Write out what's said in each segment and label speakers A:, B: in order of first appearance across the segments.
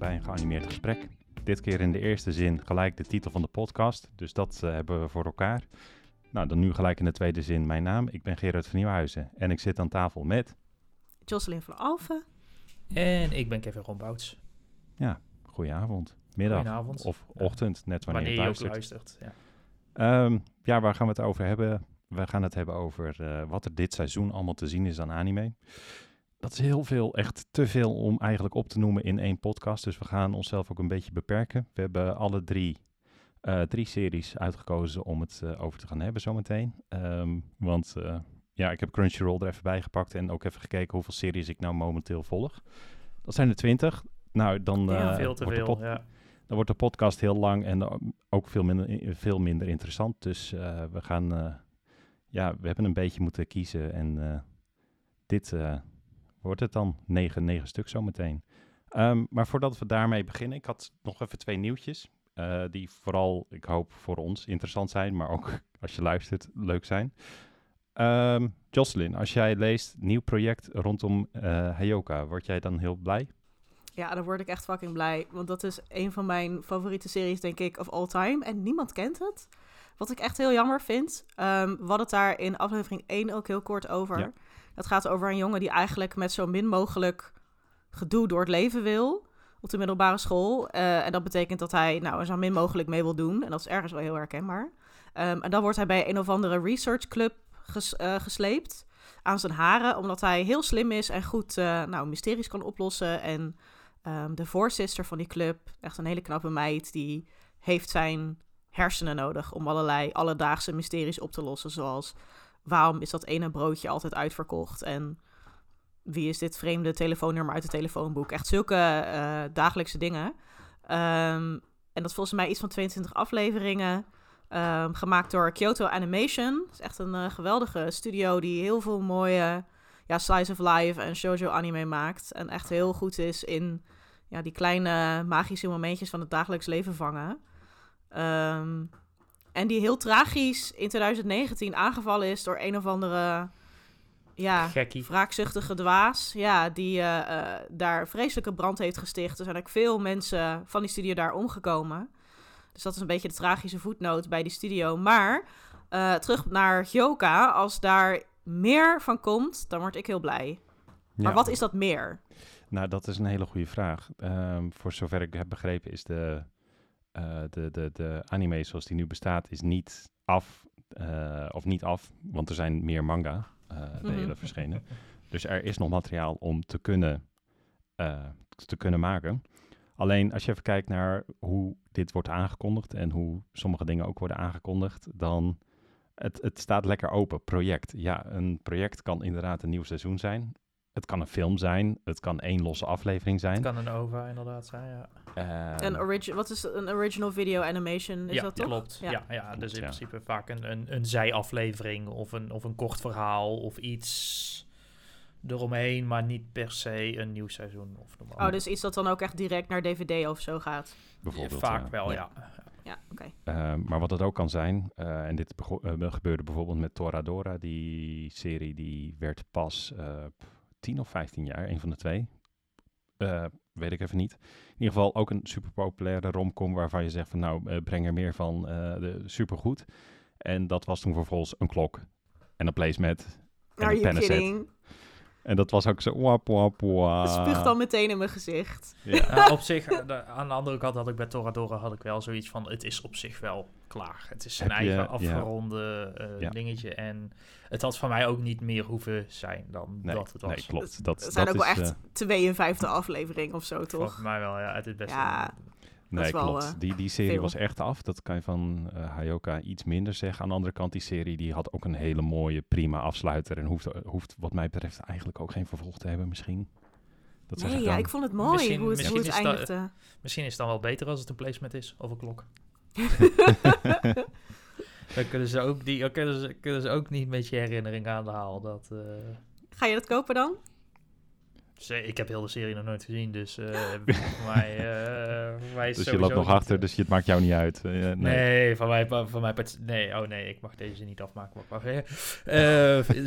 A: welkom bij een geanimeerd gesprek. Dit keer in de eerste zin gelijk de titel van de podcast, dus dat eh, hebben we voor elkaar. Nou, dan nu gelijk in de tweede zin mijn naam. Ik ben Gerard van Nieuwhuizen en ik zit aan tafel met...
B: Jocelyn van Alphen.
C: En ik ben Kevin Rombouts.
A: Ja, goedenavond, middag
C: Goedenavond.
A: of ochtend, net wanneer,
C: Wanneer
A: je
C: je ook
A: luistert.
C: luistert. Ja.
A: Ehm, ja, waar gaan we het over hebben? We gaan het hebben over eh, wat er dit seizoen allemaal te zien is aan anime. Dat is heel veel, echt te veel om eigenlijk op te noemen in één podcast. Dus we gaan onszelf ook een beetje beperken. We hebben alle drie, eh, drie series uitgekozen om het eh, over te gaan hebben zometeen. Ehm, want eh, ja, ik heb Crunchyroll er even bij gepakt en ook even gekeken hoeveel series ik nou momenteel volg. Dat zijn er twintig. Nou, dan,
C: Ja, veel te
A: wordt de
C: veel. Ja.
A: dan wordt de podcast heel lang en ook veel minder, veel minder interessant. Dus we gaan, ja, we hebben een beetje moeten kiezen. En dit wordt het dan, negen, negen stuk zometeen. Ehm maar voordat we daarmee beginnen, ik had nog even twee nieuwtjes. eh, die vooral, ik hoop, voor ons interessant zijn, maar ook als je luistert, leuk zijn. Ehm Jocelyn, als jij leest nieuw project rondom eh Hayoka, word jij dan heel blij?
B: Ja, dan word ik echt fucking blij. Want dat is een van mijn favoriete series, denk ik, of all time. En niemand kent het. Wat ik echt heel jammer vind. Ehm we hadden het daar in aflevering 1 ook heel kort over.
A: Ja.
B: Dat gaat over een jongen die eigenlijk met zo min mogelijk gedoe door het leven wil. Op de middelbare school. Eh, en dat betekent dat hij nou, er zo min mogelijk mee wil doen. En dat is ergens wel heel herkenbaar. Ehm, en dan wordt hij bij een of andere research club eh, gesleept. Aan zijn haren. Omdat hij heel slim is en goed eh, nou, mysteries kan oplossen. En Ehm, de voorzister van die club, echt een hele knappe meid, die heeft zijn hersenen nodig om allerlei alledaagse mysteries op te lossen. Zoals waarom is dat ene broodje altijd uitverkocht? En wie is dit vreemde telefoonnummer uit het telefoonboek? Echt zulke eh, dagelijkse dingen. Ehm, en dat is volgens mij iets van 22 afleveringen. ehm, gemaakt door Kyoto Animation. Dat is echt een eh, geweldige studio die heel veel mooie ja, slice of life en shoujo anime maakt. En echt heel goed is in ja, die kleine magische momentjes van het dagelijks leven vangen. Ehm, en die heel tragisch in 2019 aangevallen is door een of andere ja,
C: Gekkie.
B: wraakzuchtige dwaas. Ja, die eh, eh, daar vreselijke brand heeft gesticht. Er zijn ook veel mensen van die studio daar omgekomen. Dus dat is een beetje de tragische voetnoot bij die studio. Maar eh, terug naar Gyoka. Als daar meer van komt, dan word ik heel blij. Maar
A: Ja.
B: wat is dat meer?
A: Nou, dat is een hele goede vraag. Ehm, voor zover ik heb begrepen is de, eh, de, de, de anime zoals die nu bestaat, is niet af, eh, of niet af, want er zijn meer manga eh delen
B: Mhm.
A: verschenen. Dus er is nog materiaal om te kunnen, te kunnen maken. Alleen als je even kijkt naar hoe dit wordt aangekondigd en hoe sommige dingen ook worden aangekondigd, dan het, het staat lekker open. Project. Ja, een project kan inderdaad een nieuw seizoen zijn. Het kan een film zijn. Het kan één losse aflevering zijn.
C: Het kan een OVA inderdaad zijn, ja.
A: Ehm,
B: Een origi- wat is een original video animation? Is
C: ja,
B: dat toch?
C: klopt.
B: Ja.
C: Ja, ja, dus in
A: ja.
C: principe vaak een, een, een zijaflevering of een, of een kort verhaal of iets eromheen, maar niet per se een nieuw seizoen. Of noem maar
B: Oh, dus iets dat dan ook echt direct naar DVD of zo gaat.
A: bijvoorbeeld.
C: Vaak
A: ja.
C: wel, ja.
B: Ja, oké.
A: Ehm, maar wat het ook kan zijn, eh, en dit bego- eh, gebeurde bijvoorbeeld met Toradora, die serie die werd pas eh 10 of 15 jaar, een van de twee. Eh, weet ik even niet. In ieder geval ook een super populaire romcom waarvan je zegt van nou, eh, breng er meer van, eh de, supergoed. En dat was toen vervolgens een klok en een placemat en
B: Are
A: een pennenset. En dat was ook zo wap wap wap.
B: Het spuugt dan meteen in mijn gezicht.
A: Ja.
C: Ja, op zich, eh, de- aan de andere kant had ik bij Toradora had ik wel zoiets van, het is op zich wel klaar. Het is zijn
A: Heb je-
C: eigen
A: ja.
C: afgeronde eh,
A: Ja.
C: dingetje. En het had van mij ook niet meer hoeven zijn dan
A: Nee,
C: dat het was.
A: nee, klopt. Dat,
B: Het zijn
A: dat
B: ook wel echt
A: eh,
B: 52 afleveringen of zo, toch?
C: mij wel, ja. Het is best
B: Ja.
C: een-
A: Nee,
B: is wel,
A: klopt.
B: eh,
A: die, die serie
B: veel.
A: was echt af. Dat kan je van eh Hayoka iets minder zeggen. Aan de andere kant, die serie die had ook een hele mooie, prima afsluiter. En hoeft, hoeft wat mij betreft eigenlijk ook geen vervolg te hebben misschien. Dat zeg
B: Nee,
A: ik
B: ja,
A: dan.
B: ik vond het mooi
C: Misschien-
B: hoe het, hoe het
C: is
B: eindigde.
C: Misschien is het dan wel beter als het een placement is of een klok. Dan kunnen ze ook, die, dan kunnen ze, kunnen ze ook niet met je herinnering aan de haal. Dat, eh,
B: Ga je dat kopen dan?
C: Ik heb heel de serie nog nooit gezien, dus voor mij, is
A: Dus je loopt nog achter,
C: eh,
A: dus het maakt jou niet uit. Nee.
C: Nee, van mij, van mij, nee, oh nee, ik mag deze niet afmaken. Maar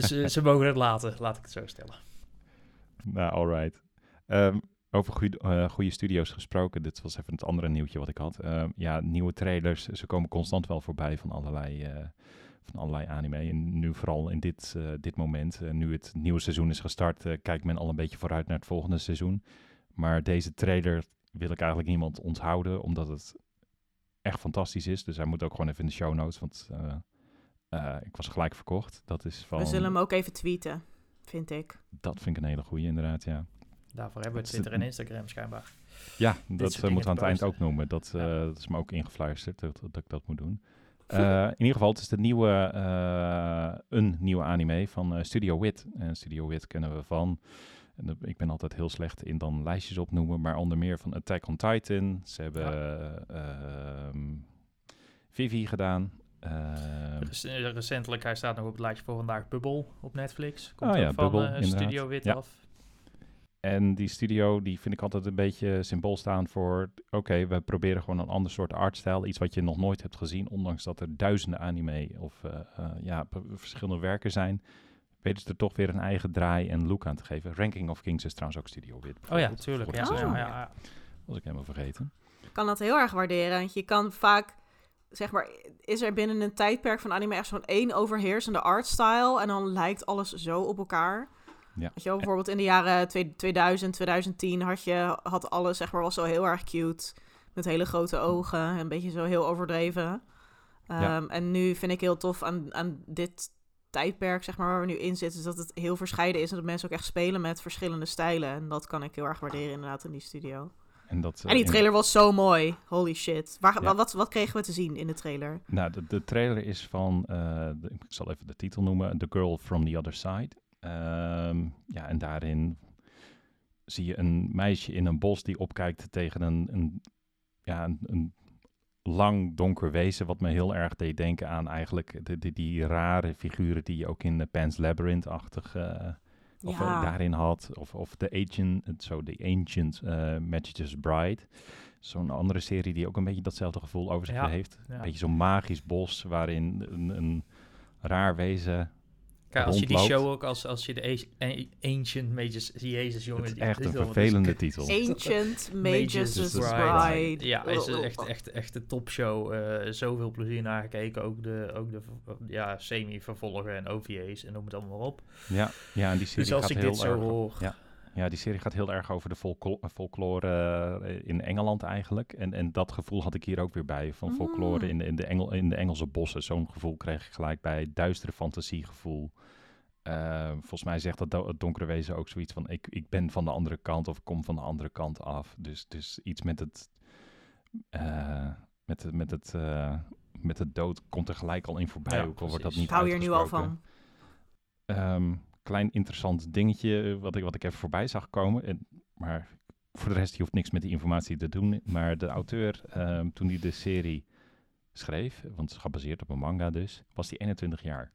C: ze, ze mogen het laten, laat ik het zo stellen.
A: Nou, alright. Ehm, over goede, goede studio's gesproken. Dit was even het andere nieuwtje wat ik had. Eh, ja, nieuwe trailers. Ze komen constant wel voorbij van allerlei, van allerlei anime. En nu vooral in dit, eh, dit moment. eh, nu het nieuwe seizoen is gestart, eh, kijkt men al een beetje vooruit naar het volgende seizoen. Maar deze trailer wil ik eigenlijk niemand onthouden, omdat het echt fantastisch is. Dus hij moet ook gewoon even in de show notes, want eh, eh, ik was gelijk verkocht. Dat is van...
B: We zullen hem ook even tweeten, vind ik.
A: Dat vind ik een hele goede inderdaad, ja.
C: Daarvoor hebben we Twitter en Instagram schijnbaar.
A: Ja, dat uh, moeten we aan het eind ook noemen. Dat, eh,
C: Ja.
A: dat is me ook ingefluisterd, dat, dat ik dat moet doen. Eh, in ieder geval, het is de nieuwe, eh, een nieuwe anime van eh, Studio Wit. En Studio Wit kennen we van... En ik ben altijd heel slecht in dan lijstjes opnoemen, maar onder meer van Attack on Titan. Ze hebben ehm, Vivi gedaan. Ehm,
C: Rec- eh, Recentelijk, hij staat nog op het lijstje voor vandaag, Bubble op Netflix. Komt
A: Oh
C: ook
A: ja,
C: van
A: Bubble.
C: Studio Wit
A: Ja.
C: af.
A: En die studio, die vind ik altijd een beetje symbool staan voor... Oké, we proberen gewoon een ander soort artstijl. Iets wat je nog nooit hebt gezien. Ondanks dat er duizenden anime of eh, eh, ja, verschillende werken zijn... weten ze er toch weer een eigen draai en look aan te geven. Ranking of Kings is trouwens ook Studio Wit.
C: Oh ja,
A: bijvoorbeeld,
C: tuurlijk.
A: voor
C: Ja,
A: het
B: Oh.
A: seizoen.
C: ja, ja, ja.
A: was ik helemaal vergeten.
B: Ik kan dat heel erg waarderen. Want je kan vaak, zeg maar, is er binnen een tijdperk van anime echt zo'n één overheersende artstyle. En dan lijkt alles zo op elkaar.
A: Ja.
B: Weet je wel, bijvoorbeeld in de jaren twee- 2000, 2010 had je, had alles, zeg maar, was zo heel erg cute. Met hele grote ogen, een beetje zo heel overdreven.
A: Ja.
B: Ehm, En nu vind ik heel tof aan, aan dit tijdperk, zeg maar, waar we nu in zitten, is dat het heel verscheiden is. En dat mensen ook echt spelen met verschillende stijlen. En dat kan ik heel erg waarderen inderdaad in die studio.
A: En, dat, eh,
B: En die
A: in-
B: trailer was zo mooi. Holy shit. Waar,
A: Ja.
B: wat, wat kregen we te zien in de trailer?
A: Nou, de, de trailer is van, eh, de- ik zal even de titel noemen, The Girl from the Other Side. Ehm, ja, en daarin zie je een meisje in een bos die opkijkt tegen een, een, ja, een, een lang donker wezen, wat me heel erg deed denken aan eigenlijk de, de, die rare figuren die je ook in de Pan's Labyrinth-achtig eh, of
B: Ja.
A: eh, daarin had. Of, of The Ancient, zo The Ancient eh Magus Bride. Zo'n andere serie die ook een beetje datzelfde gevoel over zich
C: Ja,
A: heeft.
C: ja.
A: Een beetje zo'n magisch bos waarin een, een raar wezen...
C: Kijk, als je die show ook, als, als je de a- Ancient Mages, Jezus jongen.
A: Het is
C: die-
A: echt een vervelende
C: is-
A: titel.
B: Ancient Magus' Bride.
A: Bride.
C: Ja, is een echt, echt, echt een topshow. eh zoveel plezier naar gekeken. Ook de, ook de ja, semi-vervolgen en OVA's en noem het allemaal op.
A: Ja, ja, en die serie
C: Dus als
A: gaat
C: ik
A: heel
C: dit zo
A: erg...
C: hoor...
A: Ja. Ja, die serie gaat heel erg over de folklo- folklore eh, in Engeland eigenlijk. En, en dat gevoel had ik hier ook weer bij. Van folklore
B: Mm.
A: in, de- in, de Engel, in de Engelse bossen. Zo'n gevoel kreeg ik gelijk bij. Duistere fantasiegevoel. Eh, volgens mij zegt dat do- het donkere wezen ook zoiets van... Ik, ik ben van de andere kant of ik kom van de andere kant af. Dus, dus iets met het... eh, met, het- met, het, eh, met het dood komt er gelijk al in voorbij.
C: Ja,
A: ook al wordt dat niet
B: Ik hou hier nu al van.
A: Ehm, klein interessant dingetje eh, wat ik, wat ik even voorbij zag komen. En, maar voor de rest, je hoeft niks met die informatie te doen. Maar de auteur, ehm, toen hij de serie schreef, want het is gebaseerd op een manga dus, was hij 21 jaar.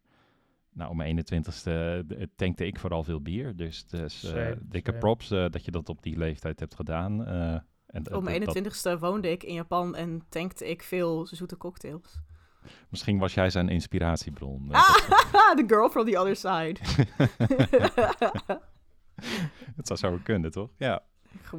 A: Nou, om mijn 21ste eh, tankte ik vooral veel bier. Dus, dus eh,
C: Same,
A: dikke
C: same.
A: props eh, dat je dat op die leeftijd hebt gedaan. eh, en, dat-
B: mijn
A: dat-
B: 21ste woonde ik in Japan en tankte ik veel zoete cocktails.
A: misschien was jij zijn inspiratiebron.
B: Ah,
A: dat-
B: the girl from the other side.
A: Het zou zo kunnen, toch? Ja.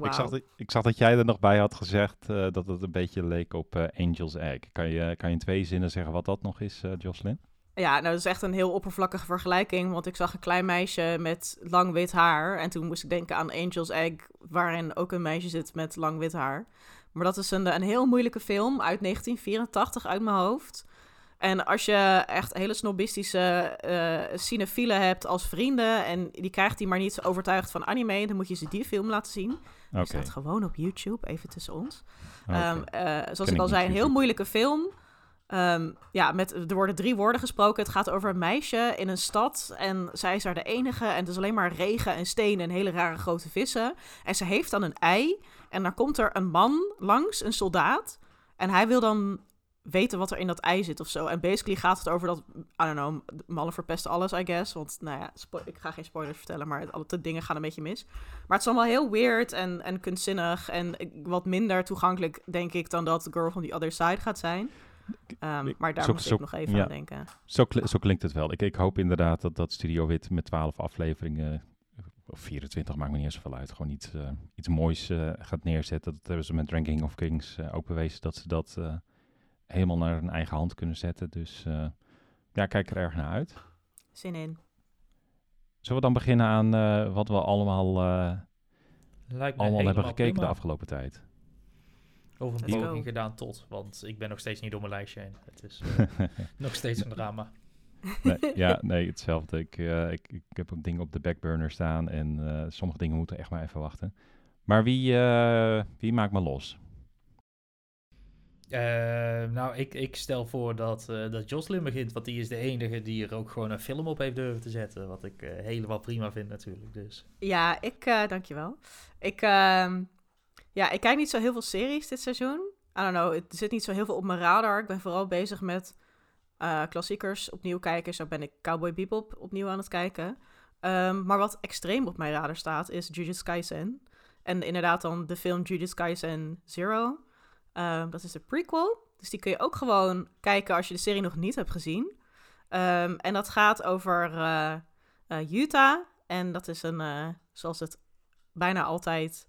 A: Ik, zag dat, ik zag dat jij er nog bij had gezegd eh, dat het een beetje leek op Angel's Egg. Kan je, kan je in twee zinnen zeggen wat dat nog is, eh Jocelyn?
B: Ja, nou, dat is echt een heel oppervlakkige vergelijking. Want ik zag een klein meisje met lang wit haar. En toen moest ik denken aan Angel's Egg, waarin ook een meisje zit met lang wit haar. Maar dat is een, een heel moeilijke film uit 1984 uit mijn hoofd. En als je echt hele snobistische eh cinefielen hebt als vrienden... en die krijgt die maar niet overtuigd van anime... dan moet je ze die film laten zien.
A: Oké.
B: Die staat gewoon op YouTube, even tussen ons.
A: oké.
B: Ehm, eh, zoals
A: Ken
B: ik al zei, een heel moeilijke film. Ehm, ja, met, er worden drie woorden gesproken. Het gaat over een meisje in een stad. En zij is daar de enige. En het is alleen maar regen en stenen en hele rare grote vissen. En ze heeft dan een ei. En dan komt er een man langs, een soldaat. En hij wil dan weten wat er in dat ei zit of zo. En basically gaat het over dat, I don't know, mannen verpesten alles, I guess. Want, nou ja, ik ga geen spoilers vertellen, maar alle de dingen gaan een beetje mis. Maar het is allemaal heel weird en, en kunstzinnig en ik- wat minder toegankelijk, denk ik, dan dat Girl from the Other Side gaat zijn. Ehm, maar daar
A: zo-
B: moest
A: zo-
B: ik nog even
A: ja.
B: aan denken.
A: Zo, zo klinkt het wel. Ik, ik hoop inderdaad dat, dat Studio Wit met twaalf afleveringen of 24, maakt me niet eens zoveel uit. Gewoon iets, eh, iets moois eh, gaat neerzetten. Dat hebben ze met Ranking of Kings eh, ook bewezen dat ze dat eh, helemaal naar hun eigen hand kunnen zetten. Dus eh, ja, kijk er erg naar uit.
B: Zin in.
A: Zullen we dan beginnen aan eh, wat we allemaal, eh,
C: Lijkt me
A: allemaal hebben gekeken
C: prima.
A: de afgelopen tijd?
C: Over een poging
B: go.
C: gedaan tot, want ik ben nog steeds niet door mijn lijstje heen. Het is eh, nog steeds een drama.
A: nee, ja, nee, hetzelfde. Ik, eh, ik, ik heb ook dingen op de backburner staan en eh, sommige dingen moeten echt maar even wachten. Maar wie, eh, wie maakt me los?
C: Eh, nou, ik, ik stel voor dat, eh dat Jocelyn begint, want die is de enige die er ook gewoon een film op heeft durven te zetten. Wat ik helemaal prima vind natuurlijk. Dus.
B: Ja, ik, eh dankjewel. Ik, ehm, ja, ik kijk niet zo heel veel series dit seizoen. I don't know, het zit niet zo heel veel op mijn radar. Ik ben vooral bezig met eh, klassiekers opnieuw kijken. Zo ben ik Cowboy Bebop opnieuw aan het kijken. Ehm, maar wat extreem op mijn radar staat is Jujutsu Kaisen. En inderdaad dan de film Jujutsu Kaisen Zero. Ehm, dat is de prequel. Dus die kun je ook gewoon kijken als je de serie nog niet hebt gezien. Ehm, en dat gaat over eh eh, Utah. En dat is een, zoals het bijna altijd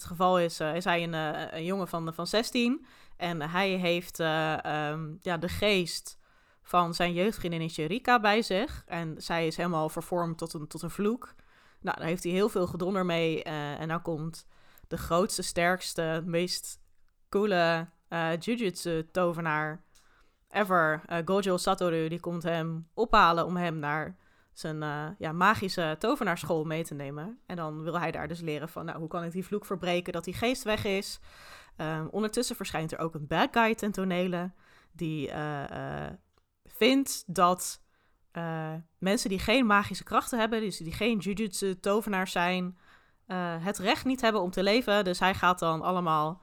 B: het geval is, eh, is hij een, eh, een jongen van, van 16. En hij heeft eh, ehm, ja, de geest van zijn jeugdvriendinnetje Rika bij zich. En zij is helemaal vervormd tot een, tot een vloek. Nou, daar heeft hij heel veel gedonder mee. en nou komt de grootste, sterkste, meest coole Jujutsu-tovenaar ever, Gojo Satoru, die komt hem ophalen om hem naar zijn eh, ja, magische tovenaarschool mee te nemen. En dan wil hij daar dus leren van, nou, hoe kan ik die vloek verbreken dat die geest weg is. Ehm, ondertussen verschijnt er ook een bad guy ten tonele, die eh, eh, vindt dat mensen die geen magische krachten hebben, dus die geen jujutsu tovenaars zijn, het recht niet hebben om te leven. Dus hij gaat dan allemaal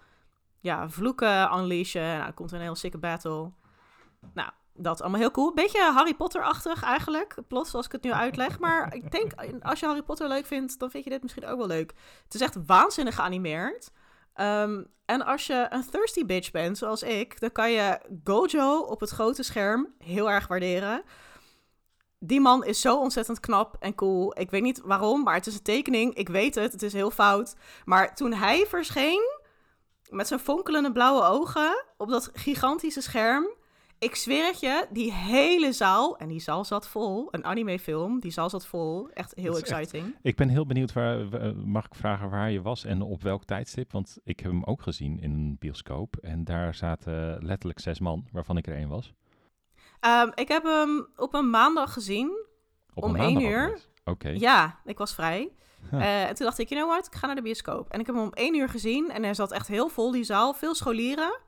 B: ja, vloeken unleashen. Nou, dan komt er een heel sikke battle. Nou, dat allemaal heel cool. Beetje Harry Potter-achtig eigenlijk, plots als ik het nu uitleg. Maar ik denk, als je Harry Potter leuk vindt, dan vind je dit misschien ook wel leuk. Het is echt waanzinnig geanimeerd. Ehm, en als je een thirsty bitch bent, zoals ik, dan kan je Gojo op het grote scherm heel erg waarderen. Die man is zo ontzettend knap en cool. Ik weet niet waarom, maar het is een tekening. Ik weet het, het is heel fout. Maar toen hij verscheen, met zijn fonkelende blauwe ogen, op dat gigantische scherm... Ik zweer het je, die hele zaal, en die zaal zat vol, een animefilm, die zaal zat vol, echt heel
A: echt-
B: exciting.
A: Ik ben heel benieuwd, waar, wa- mag ik vragen waar je was en op welk tijdstip? Want ik heb hem ook gezien in een bioscoop en daar zaten letterlijk zes man, waarvan ik er één was.
B: Ehm, ik heb hem op een maandag gezien.
A: Op
B: Om één uur?
A: Oké.
B: Ja, ik was vrij.
A: Huh.
B: Eh, en toen dacht ik, you know what, ik ga naar de bioscoop. En ik heb hem om één uur gezien en hij zat echt heel vol, die zaal. Veel scholieren.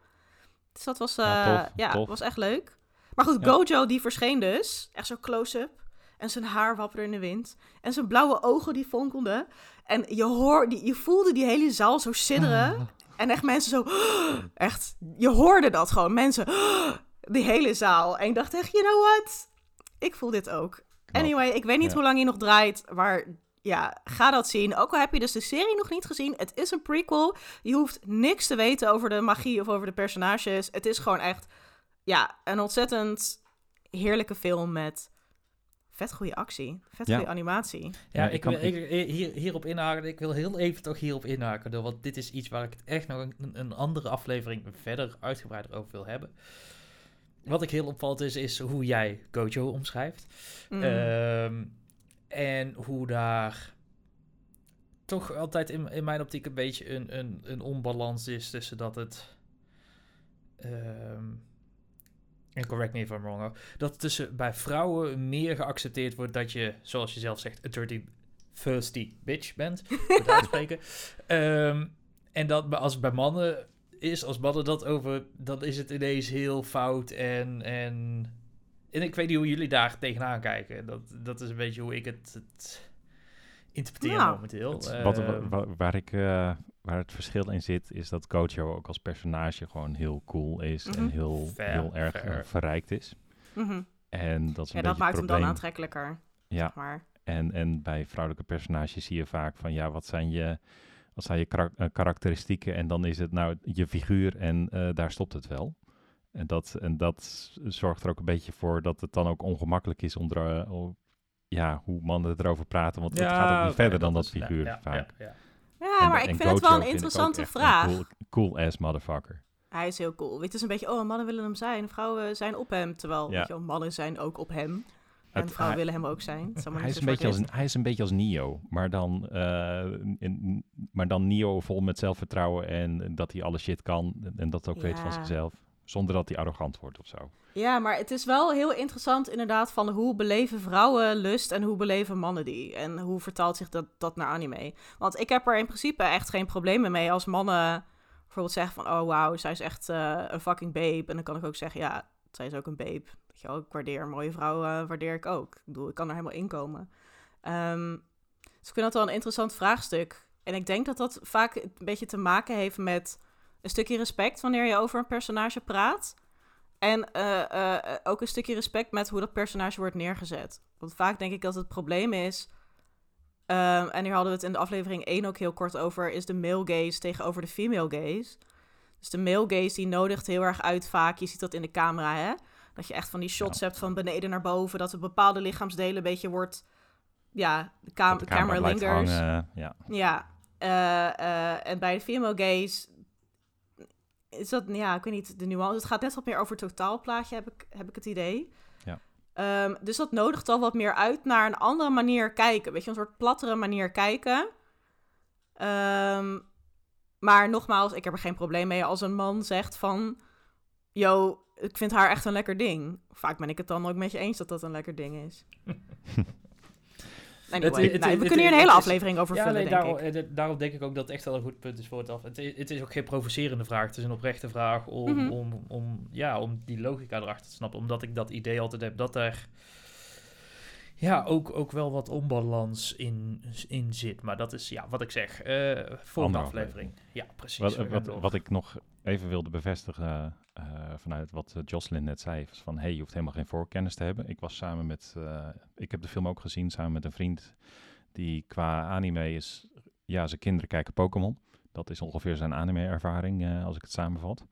B: Dus dat was,
A: Ja,
B: eh,
A: tof,
B: ja,
A: tof.
B: was echt leuk. Maar goed,
A: Ja.
B: Gojo die verscheen dus. Echt zo close-up. En zijn haar wapperde in de wind. En zijn blauwe ogen die fonkelden. En je, hoor, die, je voelde die hele zaal zo sidderen.
A: Ah.
B: En echt mensen zo... Echt, je hoorde dat gewoon. Mensen... Die hele zaal. En ik dacht echt, you know what? Ik voel dit ook. Anyway, ik weet niet
A: Ja.
B: hoe lang hij nog draait, maar ja, ga dat zien. Ook al heb je dus de serie nog niet gezien, het is een prequel. Je hoeft niks te weten over de magie of over de personages. Het is gewoon echt, ja, een ontzettend heerlijke film met vet goede actie, vet
A: Ja.
B: goede animatie.
C: Ja,
A: Ja,
C: ik, wil ik- hier, hierop inhaken. Ik wil heel even toch hierop inhaken. door- Want dit is iets waar ik het echt nog een, een andere aflevering verder uitgebreider over wil hebben. Wat ik heel opvallend is, is hoe jij Gojo omschrijft.
B: Mm.
C: Ehm, en hoe daar toch altijd in, in mijn optiek een beetje een, een, een onbalans is tussen dat het. ehm, en correct me if I'm wrong, dat tussen bij vrouwen meer geaccepteerd wordt dat je, zoals je zelf zegt, een dirty, thirsty bitch bent. Goed uitspreken. Ehm, en dat als het bij mannen is, als mannen dat over, dan is het ineens heel fout en. en en ik weet niet hoe jullie daar tegenaan kijken. Dat, dat is een beetje hoe ik het, het interpreteer
B: Nou,
C: momenteel.
A: Het- wat, wa- wa- waar, ik, eh, waar het verschil in zit, is dat Gojo ook als personage gewoon heel cool is en
B: Mhm.
A: heel,
C: Fair,
A: heel erg
C: fair.
A: eh, verrijkt is.
B: Mhm.
A: En dat is een
B: Ja, dat maakt
A: het
B: hem dan aantrekkelijker,
A: Ja,
B: zeg maar.
A: en, en bij vrouwelijke personages zie je vaak van ja, wat zijn je, wat zijn je karak- eh, karakteristieken? En dan is het nou je figuur en eh, daar stopt het wel. En dat, en dat zorgt er ook een beetje voor dat het dan ook ongemakkelijk is om, er, ja, hoe mannen erover praten. Want het gaat ook niet verder dan
C: dat
A: figuur
C: ja,
A: vaak.
C: ja, ja.
B: Ja,
A: En-
B: maar
A: en
B: ik vind het wel een interessante vraag.
A: Een cool, cool ass motherfucker.
B: Hij is heel cool. Het is een beetje, oh, mannen willen hem zijn, vrouwen zijn op hem. Terwijl,
A: Ja.
B: weet je wel, mannen zijn ook op hem. En
A: Het-
B: vrouwen
A: hij-
B: willen hem ook zijn. Is
A: Hij is, een beetje als, hij is een beetje als Neo, maar dan, eh, in- maar dan Neo vol met zelfvertrouwen en dat hij alle shit kan en, en dat ook weet van zichzelf, zonder dat hij arrogant wordt of zo.
B: Ja, maar het is wel heel interessant inderdaad van hoe beleven vrouwen lust en hoe beleven mannen die. En hoe vertaalt zich dat, dat naar anime. Want ik heb er in principe echt geen problemen mee als mannen bijvoorbeeld zeggen van... Oh wauw, zij is echt eh, een fucking babe. En dan kan ik ook zeggen, ja, zij is ook een babe. Weet je wel, ik waardeer mooie vrouwen, waardeer ik ook. Ik bedoel, ik kan er helemaal in komen. Ehm, dus ik vind dat wel een interessant vraagstuk. En ik denk dat dat vaak een beetje te maken heeft met een stukje respect wanneer je over een personage praat. En eh, eh, ook een stukje respect met hoe dat personage wordt neergezet. Want vaak denk ik dat het probleem is. ehm, en hier hadden we het in de aflevering 1 ook heel kort over. Is de male gaze tegenover de female gaze. Dus de male gaze die nodigt heel erg uit vaak. Je ziet dat in de camera, hè? Dat je echt van die shots hebt van beneden naar boven. Dat er bepaalde lichaamsdelen een beetje wordt. Ja, de, cam
A: Dat de camera
B: camera lingers.
A: hangen, ja.
B: Ja, eh, en bij de female gaze is dat, ja, ik weet niet, de nuance. Het gaat net wat meer over het totaalplaatje, heb ik, heb ik het idee.
A: Ja.
B: Ehm, dus dat nodigt al wat meer uit naar een andere manier kijken. Weet je, een soort plattere manier kijken. Ehm, maar nogmaals, ik heb er geen probleem mee als een man zegt van... Yo, ik vind haar echt een lekker ding. Vaak ben ik het dan ook met je eens dat dat een lekker ding is. Anyway,
C: Het- het-
B: nou, we
C: het-
B: kunnen hier een hele aflevering over
C: Ja,
B: vullen,
C: nee,
B: denk
C: daarom,
B: ik.
C: eh, daarom denk ik ook dat het echt wel een goed punt is voor het af. Het is, het is ook geen provocerende vraag. Het is een oprechte vraag om,
B: Mhm.
C: om, om, ja, om die logica erachter te snappen. Omdat ik dat idee altijd heb dat er ja, ook, ook wel wat onbalans in, in zit. Maar dat is ja, wat ik zeg. eh volgende aflevering. Ja, precies.
A: Wat, wat, wat ik nog even wilde bevestigen eh, vanuit wat eh, Jocelyn net zei, was van hey, je hoeft helemaal geen voorkennis te hebben. Ik was samen met, ik heb de film ook gezien samen met een vriend die qua anime is, ja, zijn kinderen kijken Pokémon. Dat is ongeveer zijn anime-ervaring, eh, als ik het samenvat.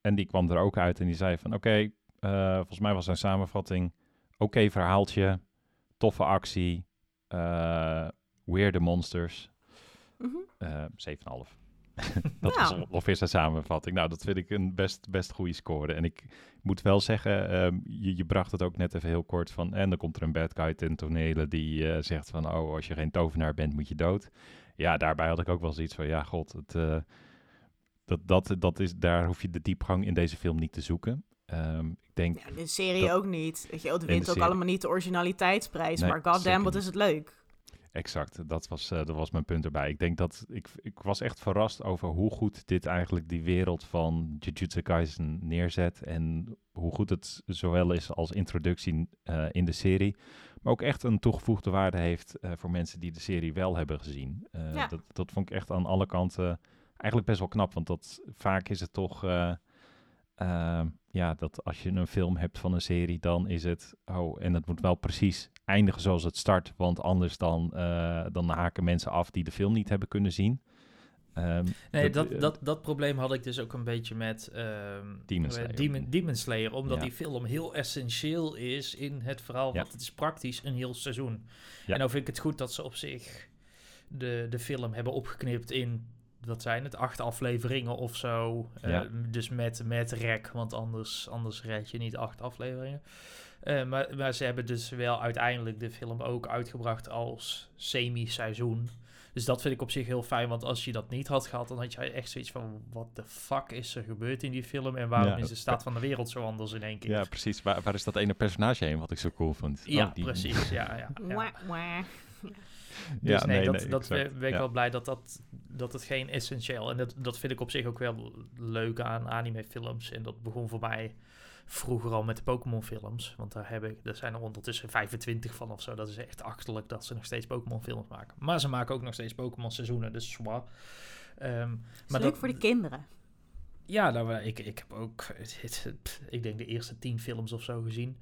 A: En die kwam er ook uit en die zei van oké, volgens mij was zijn samenvatting, oké verhaaltje, toffe actie, eh weirde monsters,
B: Mhm.
A: eh 7,5. dat
B: Nou.
A: was ongeveer zijn samenvatting. Nou, dat vind ik een best, best goede score. En ik moet wel zeggen, ehm, je, je bracht het ook net even heel kort van... en dan komt er een bad guy ten tonele die eh, zegt van... oh, als je geen tovenaar bent, moet je dood. Ja, daarbij had ik ook wel zoiets van... ja, god, het, eh, dat, dat, dat is, daar hoef je de diepgang in deze film niet te zoeken. Ehm, ik denk,
B: Ja, de serie
A: Dat-
B: ook niet. Weet je, het wint ook
A: serie.
B: allemaal niet de originaliteitsprijs.
A: Nee,
B: maar goddamn, wat is het leuk.
A: Exact, dat was, eh, dat was mijn punt erbij. Ik denk dat ik, ik was echt verrast over hoe goed dit eigenlijk die wereld van Jujutsu Kaisen neerzet. En hoe goed het zowel is als introductie eh, in de serie. Maar ook echt een toegevoegde waarde heeft eh, voor mensen die de serie wel hebben gezien.
B: Ja.
A: dat, dat vond ik echt aan alle kanten eigenlijk best wel knap. Want dat, vaak is het toch. Eh, eh, ja, dat als je een film hebt van een serie, dan is het. Oh, en het moet wel precies eindigen zoals het start. Want anders dan, eh, dan haken mensen af die de film niet hebben kunnen zien. Ehm,
C: Nee,
A: dat,
C: dat,
A: eh,
C: dat, dat probleem had ik dus ook een beetje met ehm,
A: Demon
C: eh,
A: Slayer.
C: Demon, Demon Slayer, omdat
A: Ja.
C: die film heel essentieel is in het verhaal.
A: Ja.
C: Want het is praktisch een heel seizoen.
A: Ja.
C: En nou vind ik het goed dat ze op zich de, de film hebben opgeknipt in, wat zijn het, acht afleveringen of zo. Eh,
A: Ja.
C: dus met, met rek, want anders, anders red je niet acht afleveringen. Eh, maar, maar ze hebben dus wel uiteindelijk de film ook uitgebracht als semi-seizoen. Dus dat vind ik op zich heel fijn, want als je dat niet had gehad, dan had je echt zoiets van: wat de fuck is er gebeurd in die film en waarom
A: Ja,
C: is de staat van de wereld zo anders in één keer?
A: ja, precies. Waar, waar is dat ene personage heen wat ik zo cool vond?
C: Ja,
A: Oh, die-
C: precies. Ja, ja, ja. Dus
A: Ja,
C: nee,
A: nee,
C: dat,
A: nee,
C: dat
A: exact.
C: ben ik
A: Ja.
C: wel blij dat, dat, dat het geen essentieel... En dat, dat vind ik op zich ook wel leuk aan animefilms. En dat begon voor mij vroeger al met de Pokémon films. Want daar, heb ik, daar zijn er ondertussen 25 van of zo. Dat is echt achterlijk dat ze nog steeds Pokémon films maken. Maar ze maken ook nog steeds Pokémon seizoenen, dus zwaar. Ehm,
B: Is
C: maar
B: leuk
C: dat,
B: voor de kinderen.
C: Ja, nou, ik, ik heb ook, het, het- pff, ik denk de eerste tien films of zo gezien.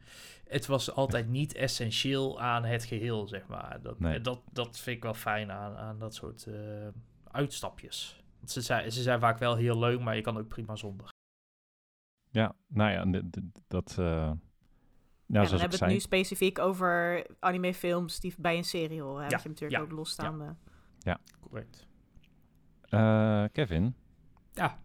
C: Het was altijd niet essentieel aan het geheel, zeg maar. Dat,
A: Nee.
C: dat, dat vind ik wel fijn aan, aan dat soort eh, uitstapjes. Want ze, zijn, ze zijn vaak wel heel leuk, maar je kan ook prima zonder.
A: Ja, nou ja, dat, eh, Nou,
B: en dan hebben we het nu specifiek over anime-films die bij een serie horen. Hè?
C: Ja,
B: je natuurlijk
C: ja,
B: ook losstaande.
C: Correct.
A: eh, Kevin,
C: Ja,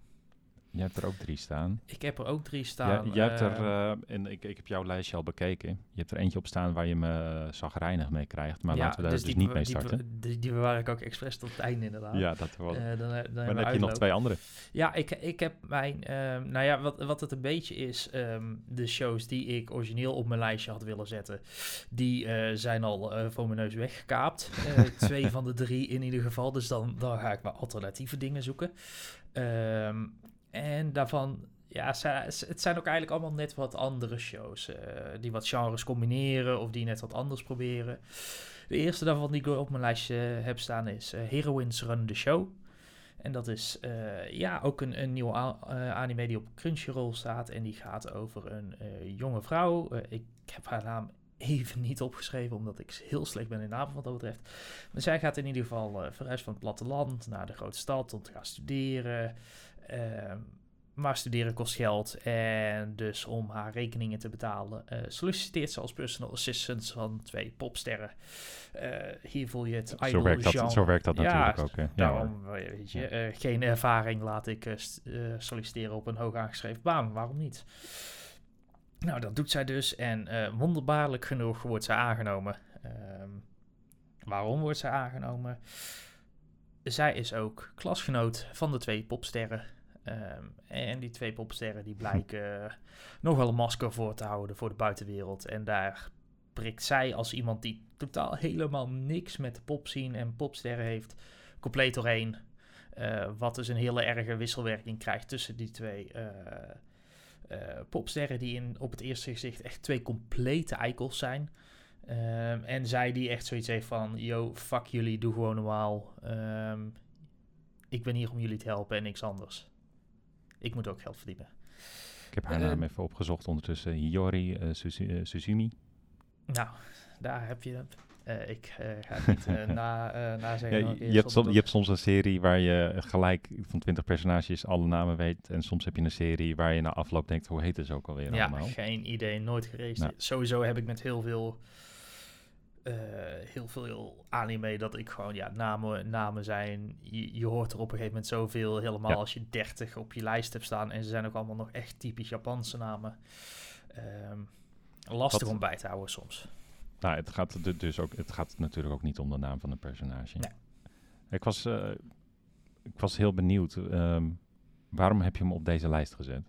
A: jij hebt er ook drie staan.
C: ik heb er ook drie
A: Ja,
C: staan.
A: jij hebt er,
C: eh,
A: eh, en ik, ik heb jouw lijstje al bekeken. Je hebt er eentje op staan waar je me uh, zagrijnig mee krijgt. Maar laten we daar dus,
C: die,
A: niet mee starten.
C: Die, die bewaar ik ook expres tot het einde inderdaad.
A: ja, dat wel.
C: Eh, dan, dan,
A: maar
C: hebben
A: dan heb je nog twee andere.
C: Ja, ik, ik heb mijn... ehm, nou ja, wat, wat het een beetje is... ehm, de shows die ik origineel op mijn lijstje had willen zetten... die eh, zijn al eh, voor mijn neus weggekaapt. Eh, twee van de drie in ieder geval. Dus dan, dan ga ik maar alternatieve dingen zoeken. Ehm, en daarvan... Ja, het zijn ook eigenlijk allemaal net wat andere shows. eh, die wat genres combineren of die net wat anders proberen. De eerste daarvan die ik op mijn lijstje heb staan is eh, Heroines Run the Show. En dat is eh, ja, ook een, een nieuwe anime die op Crunchyroll staat. En die gaat over een jonge vrouw. Ik heb haar naam even niet opgeschreven, omdat ik heel slecht ben in namen wat dat betreft. Maar zij gaat in ieder geval verhuisd van het platteland naar de grote stad om te gaan studeren. Ehm, maar studeren kost geld. En dus om haar rekeningen te betalen, eh, solliciteert ze als personal assistant van twee popsterren. Eh, hier voel je het
A: Zo
C: idol
A: werkt dat, zo werkt dat
C: Ja,
A: natuurlijk ook. Hè. Ja.
C: Daarom, eh, weet je, geen ervaring laat ik solliciteren op een hoog aangeschreven baan. Waarom niet? Nou, dat doet zij dus. En wonderbaarlijk genoeg wordt zij aangenomen. Ehm, waarom wordt zij aangenomen? Zij is ook klasgenoot van de twee popsterren. Ehm, en die twee popsterren die blijken eh, nog wel een masker voor te houden voor de buitenwereld. En daar prikt zij als iemand die totaal helemaal niks met de popscene en popsterren heeft, compleet doorheen. Eh, wat dus een hele erge wisselwerking krijgt tussen die twee eh, popsterren, die in, op het eerste gezicht echt twee complete eikels zijn. Ehm, en zij die echt zoiets heeft van, yo, fuck jullie, doe gewoon normaal. Ehm, ik ben hier om jullie te helpen en niks anders. Ik moet ook geld verdienen.
A: Ik heb haar
C: Eh,
A: naam even opgezocht ondertussen. Hiyori eh, eh, Suzumi.
C: Nou, daar heb je het. Eh, ik eh, ga het niet eh, na, eh zeggen.
A: je, hebt som-
C: omdat
A: je hebt soms een serie waar je gelijk van 20 personages alle namen weet. En soms heb je een serie waar je na afloop denkt, hoe heet het ook alweer
C: Ja,
A: allemaal?
C: geen idee, nooit gereisd.
A: Nou.
C: Sowieso heb ik met heel veel, eh, heel veel anime dat ik gewoon, ja, namen, namen zijn. Je, je hoort er op een gegeven moment zoveel, helemaal
A: Ja.
C: als je 30 op je lijst hebt staan. En ze zijn ook allemaal nog echt typisch Japanse namen. Ehm, lastig om bij te houden soms.
A: Nou, het gaat, du- dus ook, het gaat natuurlijk ook niet om de naam van een personage.
C: Nee.
A: Ik, was, eh, ik was heel benieuwd. ehm, waarom heb je hem op deze lijst gezet?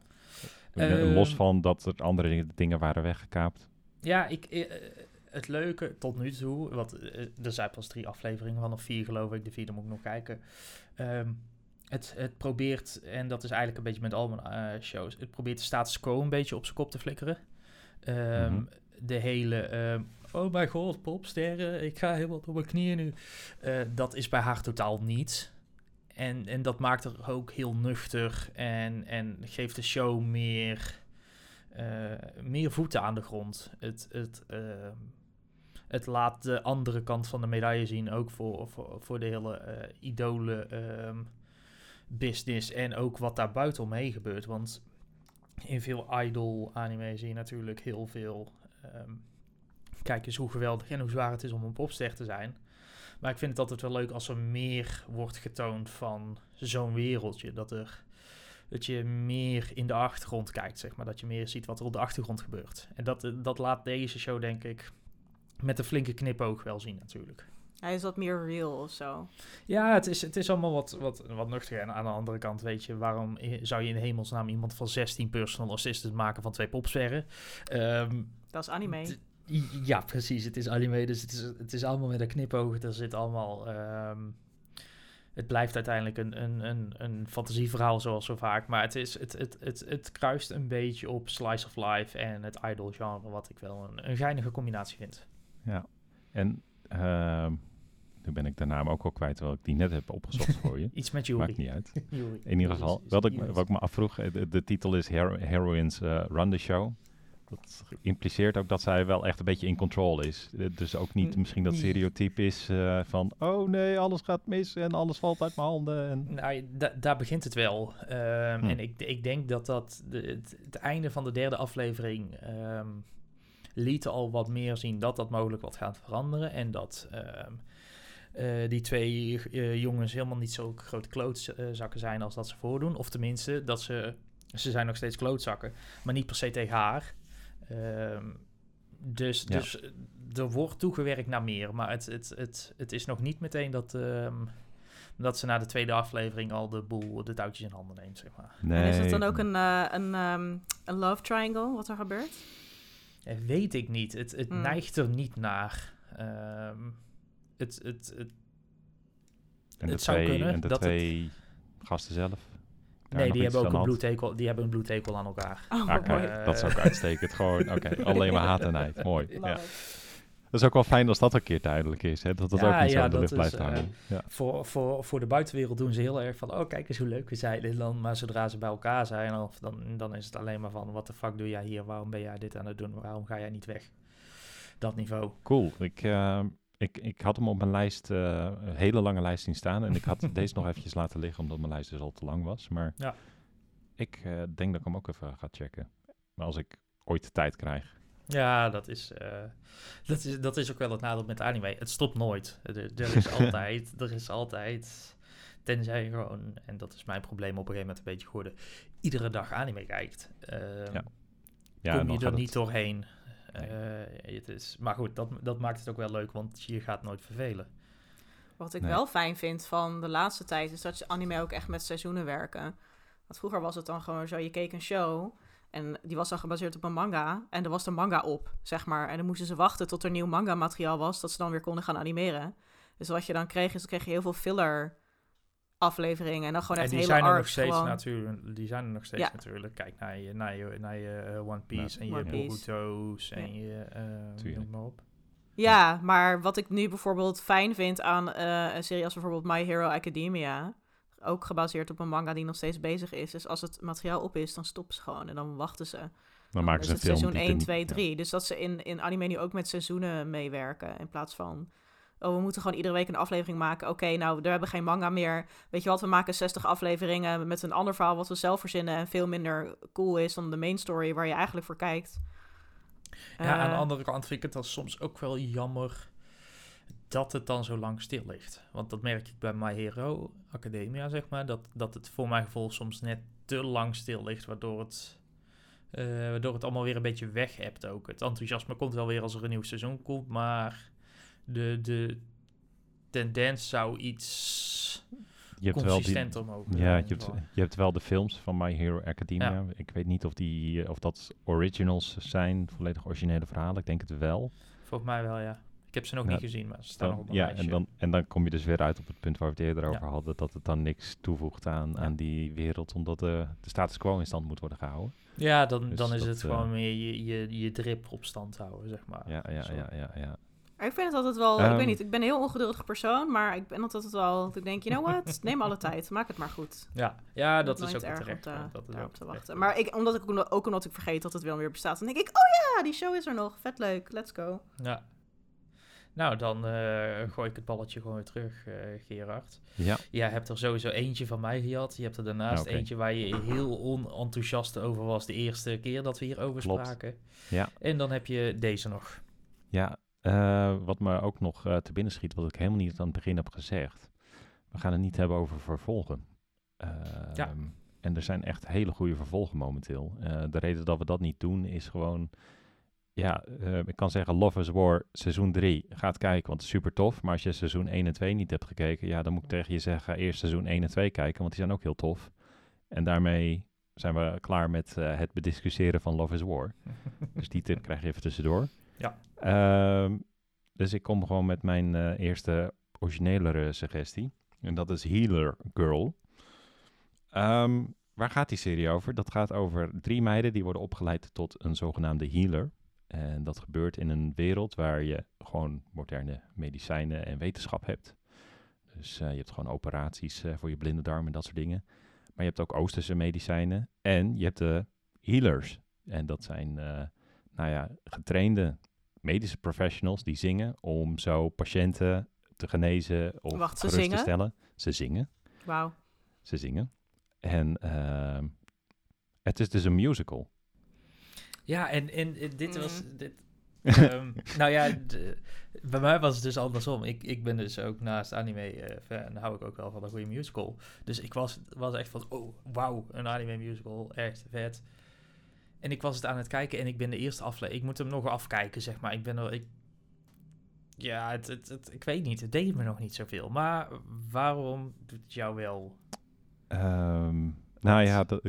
A: Eh, Los
C: Ehm,
A: van dat er andere dingen- waren weggekaapt.
C: Ja, ik, eh, het leuke tot nu toe, want eh, er zijn pas drie afleveringen van, of vier geloof ik, de vierde moet ik nog kijken. Ehm, het, het probeert, en dat is eigenlijk een beetje met al mijn eh, shows, het probeert de status quo een beetje op zijn kop te flikkeren. Ehm,
A: Mhm.
C: De hele, ehm, oh mijn god, popsterren, ik ga helemaal op mijn knieën nu. Eh, dat is bij haar totaal niet. En, en dat maakt er ook heel nuchter en, en geeft de show meer, meer voeten aan de grond. Het, het, het laat de andere kant van de medaille zien, ook voor, voor, de hele eh idolen ehm, business en ook wat daar buiten omheen gebeurt. Want in veel idol anime zie je natuurlijk heel veel. ehm, kijk eens hoe geweldig en hoe zwaar het is om een popster te zijn. Maar ik vind het altijd wel leuk als er meer wordt getoond van zo'n wereldje. Dat, er, dat je meer in de achtergrond kijkt, zeg maar. Dat je meer ziet wat er op de achtergrond gebeurt. En dat, dat laat deze show, denk ik, met een flinke knipoog wel zien natuurlijk.
B: Hij is wat meer real of zo.
C: Ja, het is, het is allemaal wat, wat, wat nuchter. En aan de andere kant, weet je, waarom zou je in hemelsnaam iemand van 16 personal assistants maken van twee popsterren? Ehm,
B: Dat is anime.
C: Ja, precies. Het is anime, dus het is, het is allemaal met een knipoog. Er zit allemaal... ehm, het blijft uiteindelijk een, een, een, een fantasieverhaal, zoals zo vaak. Maar het, is, het, het, het, het kruist een beetje op slice of life en het idol genre, wat ik wel een, een geinige combinatie vind.
A: Ja. En ehm, nu ben ik de naam ook al kwijt, terwijl ik die net heb opgezocht voor je.
C: Iets met
A: Maakt
C: Yuri.
A: niet uit. In ieder geval, wat ik,
C: iemand.
A: wat ik me afvroeg, eh, de, de titel is Hero- Heroines eh, Run the Show. Dat impliceert ook dat zij wel echt een beetje in control is. Eh, Dus ook niet misschien dat stereotype is van... oh nee, alles gaat mis en alles valt uit mijn handen. En...
C: Nou, da- daar begint het wel. Ehm,
A: Hm.
C: En ik, ik denk dat dat de, het, het einde van de derde aflevering. ehm, lieten al wat meer zien dat dat mogelijk wat gaat veranderen. En dat ehm, eh, die twee eh, jongens helemaal niet zo grote klootzakken zijn als dat ze voordoen. Of tenminste, dat ze, ze zijn nog steeds klootzakken, maar niet per se tegen haar. Ehm, dus,
A: Ja.
C: dus eh, er wordt toegewerkt naar meer. Maar het, het, het, het is nog niet meteen dat, ehm, dat ze na de tweede aflevering al de boel, de touwtjes in handen neemt, zeg maar.
A: Nee.
B: En is het dan ook een, eh, een, ehm, een love triangle wat er gebeurt?
C: Eh, weet ik niet. Het, het
B: Hmm.
C: neigt er niet naar. Ehm, het, het, het,
A: En de
C: het zou
A: twee,
C: kunnen
A: en de
C: dat het-
A: twee gasten zelf?
C: Nee, die hebben, ook een bloedhekel, die hebben een bloedhekel aan elkaar.
B: Oh,
A: Ah,
B: mooi.
C: Eh,
A: dat is ook uitstekend. Gewoon, oké, alleen maar haat en nijd. Mooi.
B: Love
A: Ja. Dat is ook wel fijn als dat een keer duidelijk is. Hè? Dat dat
C: Ja,
A: ook niet zo in de lucht blijft
C: eh,
A: hangen. Ja.
C: Voor, voor, voor de buitenwereld doen ze heel erg van... oh, kijk eens hoe leuk we zijn in land. Maar zodra ze bij elkaar zijn... Of dan, dan is het alleen maar van... wat de fuck doe jij hier? Waarom ben jij dit aan het doen? Waarom ga jij niet weg? Dat niveau.
A: Cool. Ik, eh, ik, ik had hem op mijn lijst, eh, een hele lange lijst zien staan. En ik had deze nog eventjes laten liggen, omdat mijn lijst dus al te lang was. Maar
C: Ja.
A: ik eh, denk dat ik hem ook even ga checken. Maar als ik ooit de tijd krijg.
C: Ja, dat is, eh, dat is, dat is ook wel het nadeel met anime. Het stopt nooit. Er, er is altijd, er is altijd, tenzij je gewoon, en dat is mijn probleem op een gegeven moment een beetje geworden, iedere dag anime kijkt. ehm,
A: Ja. Ja,
C: kom je er
A: het-
C: niet doorheen.
A: Nee.
C: Eh, het is, maar goed, dat, dat maakt het ook wel leuk, want je gaat nooit vervelen.
B: Wat ik
A: Nee.
B: wel fijn vind van de laatste tijd is dat je anime ook echt met seizoenen werken. Want vroeger was het dan gewoon zo, je keek een show en die was dan gebaseerd op een manga en er was de manga op, zeg maar. En dan moesten ze wachten tot er nieuw manga materiaal was, dat ze dan weer konden gaan animeren. Dus wat je dan kreeg is, dan kreeg je heel veel filler afleveringen en dan gewoon
C: En
B: echt
C: die
B: hele
C: zijn er nog steeds
B: gewoon.
C: natuurlijk. Die zijn er nog steeds
B: Ja.
C: natuurlijk. Kijk naar je, naar je, naar je eh, One Piece en je
B: One.
C: Boruto's en
B: Ja.
C: je, eh noem maar op.
B: Ja, maar wat ik nu bijvoorbeeld fijn vind aan eh, een serie als bijvoorbeeld My Hero Academia, ook gebaseerd op een manga die nog steeds bezig is, is als het materiaal op is, dan stoppen ze gewoon en dan wachten ze.
A: Dan maken
B: is
A: ze een
B: het
A: film.
B: seizoen
A: die
B: 1,
A: er niet-
B: 2,
A: ja.
B: 3. Dus dat ze in, in anime nu ook met seizoenen meewerken. In plaats van, oh, we moeten gewoon iedere week een aflevering maken. Oké, nou, we hebben geen manga meer. Weet je wat, we maken 60 afleveringen met een ander verhaal wat we zelf verzinnen. En veel minder cool is dan de main story waar je eigenlijk voor kijkt.
C: Ja, aan de
B: Eh,
C: andere kant vind ik het dan soms ook wel jammer dat het dan zo lang stil ligt. Want dat merk ik bij My Hero Academia, zeg maar. Dat, dat het voor mijn gevoel soms net te lang stil ligt, waardoor het, eh, waardoor het allemaal weer een beetje weg hebt ook. Het enthousiasme komt wel weer als er een nieuw seizoen komt, maar de, de tendens zou iets
A: Je hebt wel die,
C: consistenter mogen
A: ja, je hebt, je hebt wel de films van My Hero Academia. Ik weet niet of, die, eh, of dat originals zijn, volledig originele verhalen. Ik denk het wel.
C: Volgens mij wel, ja. Ik heb ze nog
A: Ja,
C: niet gezien, maar ze staan nog
A: Dan,
C: op mijn
A: ja,
C: lijstje.
A: en dan, en dan kom je dus weer uit op het punt waar we het eerder over
C: Ja.
A: hadden. Dat het dan niks toevoegt aan,
C: Ja.
A: aan die wereld. Omdat de, de status quo in stand moet worden gehouden.
C: Ja, dan,
A: Dus
C: dan is
A: dat,
C: het
A: eh,
C: gewoon meer je, je, je drip op stand houden, zeg maar.
A: Ja, ja, ja, ja, ja.
B: ik vind het altijd wel, ik
A: Ehm.
B: weet niet, ik ben een heel ongeduldig persoon, maar ik ben altijd wel, dat ik denk, you know what, neem alle tijd, maak het maar goed.
C: Ja, ja dat is ook
B: erg
C: terecht.
B: om te-
C: dat is
B: daarop
C: ook
B: te
C: terecht.
B: wachten. Maar ik, omdat ik, ook- ook omdat ik vergeet dat het wel weer bestaat, dan denk ik, oh ja, die show is er nog, vet leuk, let's go.
C: Ja. Nou, dan eh, gooi ik het balletje gewoon weer terug, eh, Gerard.
A: Ja,
C: Jij hebt er sowieso eentje van mij gehad. Je hebt er daarnaast eentje waar je heel onenthousiast over was de eerste keer dat we hierover
A: Klopt.
C: spraken.
A: Ja.
C: En dan heb je deze nog.
A: ja eh, wat me ook nog te binnen schiet, wat ik helemaal niet aan het begin heb gezegd. We gaan het niet hebben over vervolgen.
C: Ja.
A: Ehm, En er zijn echt hele goede vervolgen momenteel. De reden dat we dat niet doen is gewoon... Ja, eh, ik kan zeggen Love is War seizoen 3. Ga het kijken, want het is super tof. Maar als je seizoen 1 en 2 niet hebt gekeken... Ja, dan moet ik tegen je zeggen, ga eerst seizoen 1 en 2 kijken. Want die zijn ook heel tof. En daarmee zijn we klaar met eh, het bediscussiëren van Love is War. Dus die tip krijg je even tussendoor.
C: Ja.
A: Ehm, dus ik kom gewoon met mijn eh, eerste originelere suggestie. En dat is Healer Girl. Ehm, waar gaat die serie over? Dat gaat over drie meiden die worden opgeleid tot een zogenaamde healer. En dat gebeurt in een wereld waar je gewoon moderne medicijnen en wetenschap hebt. Dus eh, je hebt gewoon operaties eh, voor je blinde darm en dat soort dingen. Maar je hebt ook Oosterse medicijnen. En je hebt de healers. En dat zijn, eh, nou ja, getrainde medische professionals die zingen om zo patiënten te genezen of
B: Wacht,
A: gerust
B: zingen?
A: te stellen. Ze zingen.
B: Wauw.
A: Ze zingen. En ehm, het is dus een musical.
C: Ja, en, en eh, dit was...
B: Mm.
C: Dit, Ehm, nou ja, de- bij mij was het dus andersom. Ik, ik ben dus ook naast anime eh, fan, hou ik ook wel van een goede musical. Dus ik was, was echt van, oh, wauw, een anime musical, echt vet. En ik was het aan het kijken en ik ben de eerste aflevering, ik moet hem nog afkijken, zeg maar. Ik ben er, ik, ja, het, het, het- ik weet niet, het deed me nog niet zoveel. Maar waarom doet het jou wel?
A: Ehm, nou ja, dat,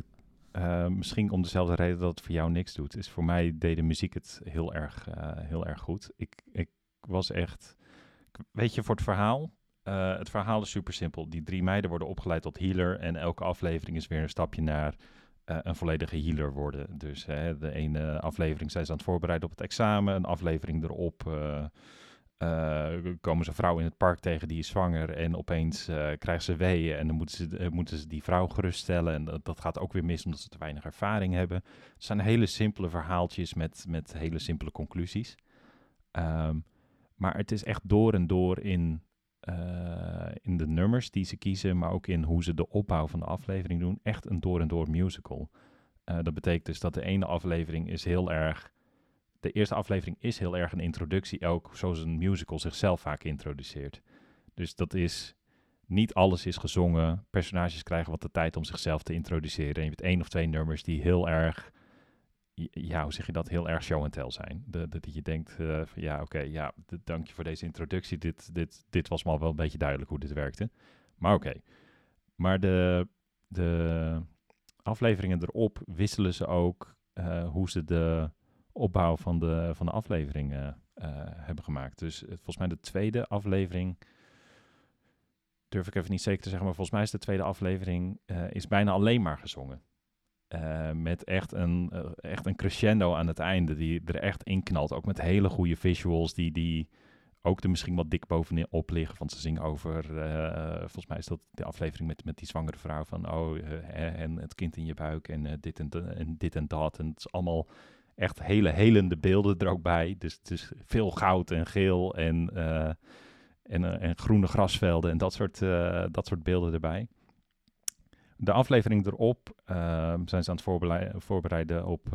A: eh, misschien om dezelfde reden dat het voor jou niks doet. Is voor mij deed de muziek het heel erg, eh, heel erg goed. Ik, ik was echt... Weet je, voor het verhaal... eh, het verhaal is super simpel. Die drie meiden worden opgeleid tot healer. En elke aflevering is weer een stapje naar een volledige healer worden. Dus hè, de ene aflevering zijn ze aan het voorbereiden op het examen. Een aflevering erop... eh, komen ze een vrouw in het park tegen die is zwanger en opeens eh, krijgt ze weeën en dan moeten ze, eh, moeten ze die vrouw geruststellen en dat, dat gaat ook weer mis omdat ze te weinig ervaring hebben. Het zijn hele simpele verhaaltjes met, met hele simpele conclusies. Ehm, maar het is echt door en door in, in de nummers die ze kiezen, maar ook in hoe ze de opbouw van de aflevering doen. Echt een door en door musical. Dat betekent dus dat de ene aflevering is heel erg de eerste aflevering is heel erg een introductie, ook zoals een musical zichzelf vaak introduceert. Dus dat is, niet alles is gezongen, personages krijgen wat de tijd om zichzelf te introduceren. En je hebt één of twee nummers die heel erg, ja, hoe zeg je dat, heel erg show and tell zijn. Dat je denkt, eh, ja, oké, ja, dank je voor deze introductie. Dit, dit, dit was me al wel een beetje duidelijk hoe dit werkte. Maar oké. Maar de, de afleveringen erop wisselen ze ook eh, hoe ze de opbouw van de, van de aflevering eh, hebben gemaakt. Dus volgens mij de tweede aflevering, durf ik even niet zeker te zeggen, maar volgens mij is de tweede aflevering eh, is bijna alleen maar gezongen. Met echt een, echt een crescendo aan het einde, die er echt in knalt. Ook met hele goede visuals, die, die ook er misschien wat dik bovenop liggen. Want ze zingen over, volgens mij is dat de aflevering met, met die zwangere vrouw van, oh, en het kind in je buik en, dit en, en dit en dat. En het is allemaal echt hele helende beelden er ook bij. Dus het is veel goud en geel en, eh, en, eh, en groene grasvelden en dat soort, eh, dat soort beelden erbij. De aflevering erop ehm, zijn ze aan het voorberei- voorbereiden op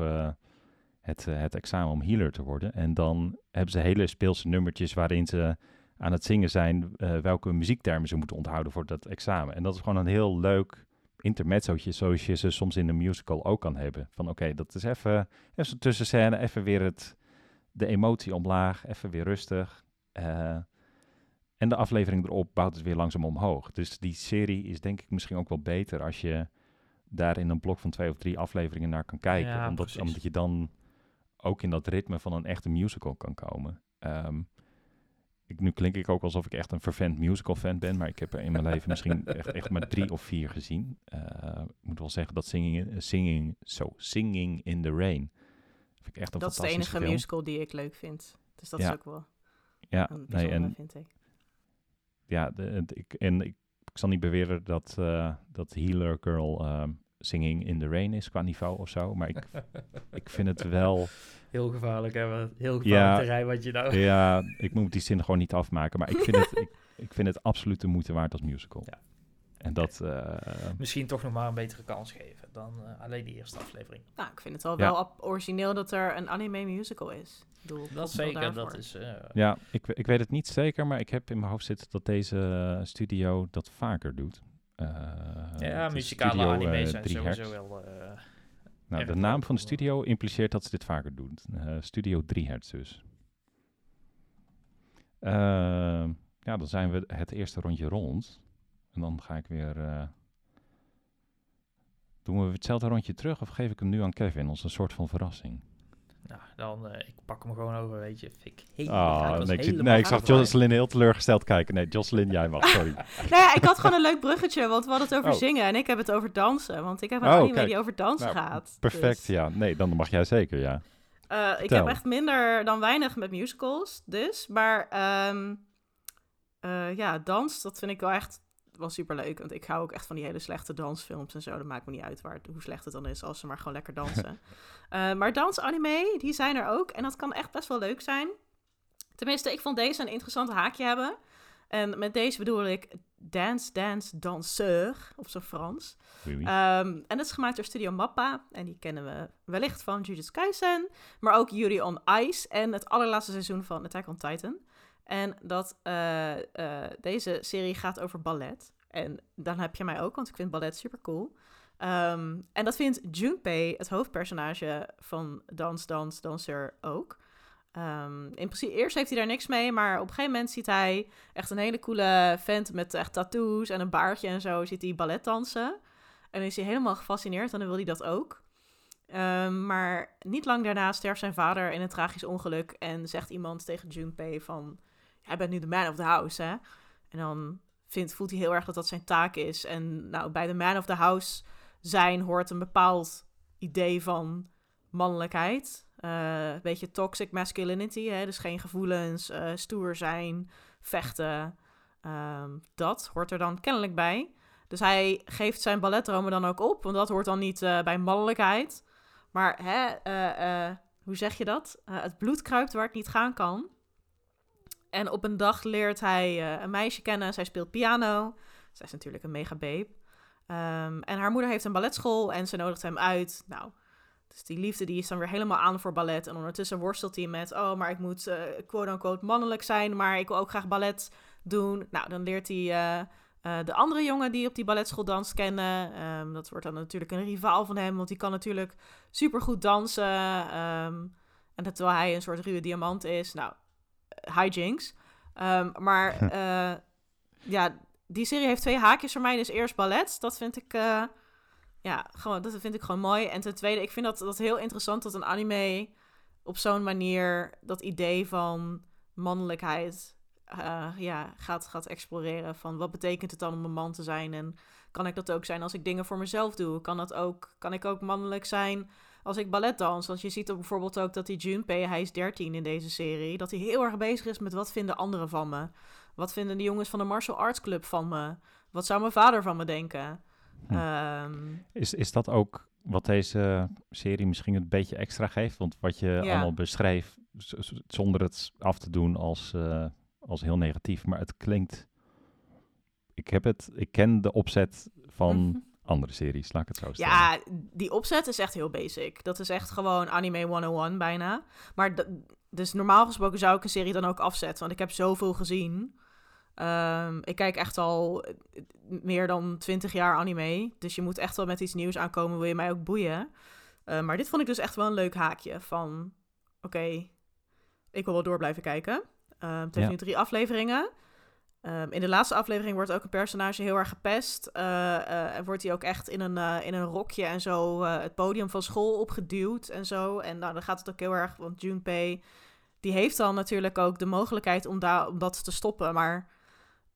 A: het, het examen om healer te worden. En dan hebben ze hele speelse nummertjes waarin ze aan het zingen zijn welke muziektermen ze moeten onthouden voor dat examen. En dat is gewoon een heel leuk intermezzootje zoals je ze soms in een musical ook kan hebben. Van oké, dat is even, even zo'n tussenscène, even weer het, de emotie omlaag, even weer rustig. Eh, en de aflevering erop bouwt het weer langzaam omhoog. Dus die serie is denk ik misschien ook wel beter als je daar in een blok van twee of drie afleveringen naar kan kijken.
C: Ja,
A: omdat, omdat je dan ook in dat ritme van een echte musical kan komen. Ehm, ik, nu klink ik ook alsof ik echt een vervent musical fan ben, maar ik heb er in mijn leven misschien echt, echt maar drie of vier gezien. Eh, ik moet wel zeggen dat Singing, singing, so, singing in the Rain vind ik echt een
B: Dat is de enige
A: film.
B: musical die ik leuk vind. Dus dat
A: Ja.
B: is ook wel
A: Ja,
B: een
A: nee, en
B: vind ik.
A: ja, de, ik, en ik, ik zal niet beweren dat, eh, dat Healer Girl ehm, Singing in the Rain is qua niveau of zo, maar ik, ik vind het wel...
C: Heel gevaarlijk, hè? Heel gevaarlijk
A: Ja.
C: terrein wat je nou...
A: Ja, ik moet die zin gewoon niet afmaken, maar ik vind het, ik, ik vind het absoluut de moeite waard als musical.
C: Ja.
A: En dat, eh,
C: Misschien toch nog maar een betere kans geven dan eh, alleen die eerste aflevering.
B: Nou, ik vind het wel
A: Ja.
B: wel origineel dat er een anime musical is. Ik bedoel,
C: Dat zeker,
B: daarvoor.
C: dat is... eh,
A: ja, ik, ik weet het niet zeker, maar ik heb in mijn hoofd zitten dat deze studio dat vaker doet. Eh,
C: ja, muzikale
A: studio, eh,
C: anime zijn
A: 3
C: sowieso wel... eh,
A: Nou, de naam van de studio impliceert dat ze dit vaker doen. Eh, studio 3 Hertz dus. Ja, dan zijn we het eerste rondje rond. En dan ga ik weer... eh, doen we hetzelfde rondje terug of geef ik hem nu aan Kevin als een soort van verrassing?
C: Nou, dan... eh, ik pak hem gewoon over, weet je. Vind ik heel...
A: Ah, nee, ik, zie-
C: helemaal
A: nee, ik zag. Jocelyn heel teleurgesteld kijken. Nee, Jocelyn, jij mag, sorry.
B: Nou ja, ik had gewoon een leuk bruggetje, want we hadden het over
A: Oh.
B: zingen en ik heb het over dansen. Want ik heb een
A: Oh,
B: anime
A: kijk.
B: die over dansen
A: Nou,
B: gaat.
A: Perfect,
B: Dus,
A: ja. Nee, dan mag jij zeker, ja.
B: eh, ik heb echt minder dan weinig met musicals, dus. Maar ehm, eh, ja, dans, dat vind ik wel echt wel super leuk. Want ik hou ook echt van die hele slechte dansfilms en zo. Dat maakt me niet uit waar, hoe slecht het dan is, als ze maar gewoon lekker dansen. Eh, maar dansanime, die zijn er ook. En dat kan echt best wel leuk zijn. Tenminste, ik vond deze een interessant haakje hebben. En met deze bedoel ik Dance Dance Danseur, op zijn Frans.
A: Oui, oui.
B: Ehm, en dat is gemaakt door Studio Mappa. En die kennen we wellicht van Jujutsu Kaisen. Maar ook Yuri on Ice en het allerlaatste seizoen van Attack on Titan. En dat, eh, eh, deze serie gaat over ballet. En dan heb je mij ook, want ik vind ballet super cool. Ehm, en dat vindt Junpei, het hoofdpersonage van Dans, Dans, Danser, ook. Ehm, in principe, eerst heeft hij daar niks mee, maar op een gegeven moment ziet hij echt een hele coole vent met echt tattoos en een baardje en zo, ziet hij ballet dansen. En dan is hij helemaal gefascineerd en dan wil hij dat ook. Ehm, maar niet lang daarna sterft zijn vader in een tragisch ongeluk en zegt iemand tegen Junpei van, jij bent nu de man of the house, hè? En dan vindt, voelt hij heel erg dat dat zijn taak is. En nou, bij de man of the house zijn hoort een bepaald idee van mannelijkheid. Eh, een beetje toxic masculinity, hè? dus geen gevoelens, eh, stoer zijn, vechten. Ehm, dat hoort er dan kennelijk bij. Dus hij geeft zijn balletdromen dan ook op, want dat hoort dan niet eh, bij mannelijkheid. Maar hè, hoe zeg je dat? Het bloed kruipt waar het niet gaan kan. En op een dag leert hij eh, een meisje kennen. Zij speelt piano. Zij is natuurlijk een mega babe. Ehm, en haar moeder heeft een balletschool en ze nodigt hem uit. Nou, dus die liefde die is dan weer helemaal aan voor ballet. En ondertussen worstelt hij met... oh, maar ik moet eh, quote-unquote mannelijk zijn... maar ik wil ook graag ballet doen. Nou, dan leert hij eh, de andere jongen die op die balletschool danst kennen. Ehm, dat wordt dan natuurlijk een rivaal van hem... want die kan natuurlijk supergoed dansen. ehm, en dat terwijl hij een soort ruwe diamant is. Nou, hijinks. Ehm maar eh, ja, die serie heeft twee haakjes voor mij. Dus eerst ballet. Dat vind ik, eh, ja, gewoon, dat vind ik gewoon mooi. En ten tweede, ik vind dat, dat heel interessant dat een anime op zo'n manier dat idee van mannelijkheid eh, ja, gaat, gaat exploreren. Van wat betekent het dan om een man te zijn? En kan ik dat ook zijn als ik dingen voor mezelf doe? Kan, dat ook, kan ik ook mannelijk zijn als ik ballet dans? Want je ziet er bijvoorbeeld ook dat die Junpei, hij is 13 in deze serie, dat hij heel erg bezig is met wat vinden anderen van me? Wat vinden de jongens van de martial arts club van me? Wat zou mijn vader van me denken?
A: Hm.
B: Ehm,
A: Is, is dat ook wat deze serie misschien een beetje extra geeft? Want wat je
B: Ja.
A: allemaal z- zonder het af te doen als, eh, als heel negatief, maar het klinkt... Ik, heb het, ik ken de opzet van. andere series, laat ik het zo stellen.
B: Ja, die opzet is echt heel basic. Dat is echt gewoon anime 101 bijna. Maar dus normaal gesproken zou ik een serie dan ook afzetten, want ik heb zoveel gezien. Ehm, ik kijk echt al eh, meer dan 20 jaar anime. Dus je moet echt wel met iets nieuws aankomen, wil je mij ook boeien. Eh, maar dit vond ik dus echt wel een leuk haakje van... Oké, ik wil wel door blijven kijken. Ehm het heeft
A: Ja.
B: nu drie afleveringen. Ehm, in de laatste aflevering wordt ook een personage heel erg gepest. eh, en wordt hij ook echt in een, eh, in een rokje en zo het podium van school opgeduwd en zo. En nou, dan gaat het ook heel erg, want Junpei, die heeft dan natuurlijk ook de mogelijkheid om, daar om dat te stoppen. Maar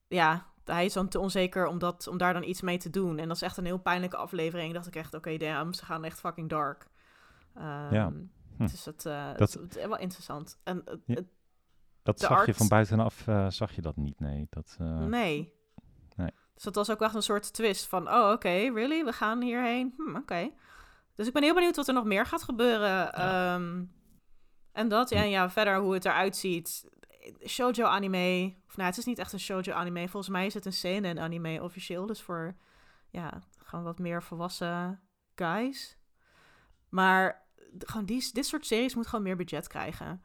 B: ja, hij is dan te onzeker om, dat, om daar dan iets mee te doen. En dat is echt een heel pijnlijke aflevering. dacht ik echt, oké, damn, ze gaan echt fucking dark. Ehm,
A: Ja. Hm.
B: Dus dat, eh,
A: Dat-
B: het, het is wel interessant. En het-
A: Ja.
B: het-
A: Dat
B: de
A: zag je van buitenaf, eh, zag je dat niet, nee. Dat, eh,
B: Nee.
A: Nee.
B: Dus dat was ook echt een soort twist van, oh, oké, really? We gaan hierheen? Hm, oké. Dus ik ben heel benieuwd wat er nog meer gaat gebeuren. Ehm, en dat, ja, en ja, verder hoe het eruit ziet. Shoujo anime, of nou, het is niet echt een shoujo anime. Volgens mij is het een seinen anime officieel. Dus voor, ja, gewoon wat meer volwassen guys. Maar gewoon die, dit soort series moet gewoon meer budget krijgen.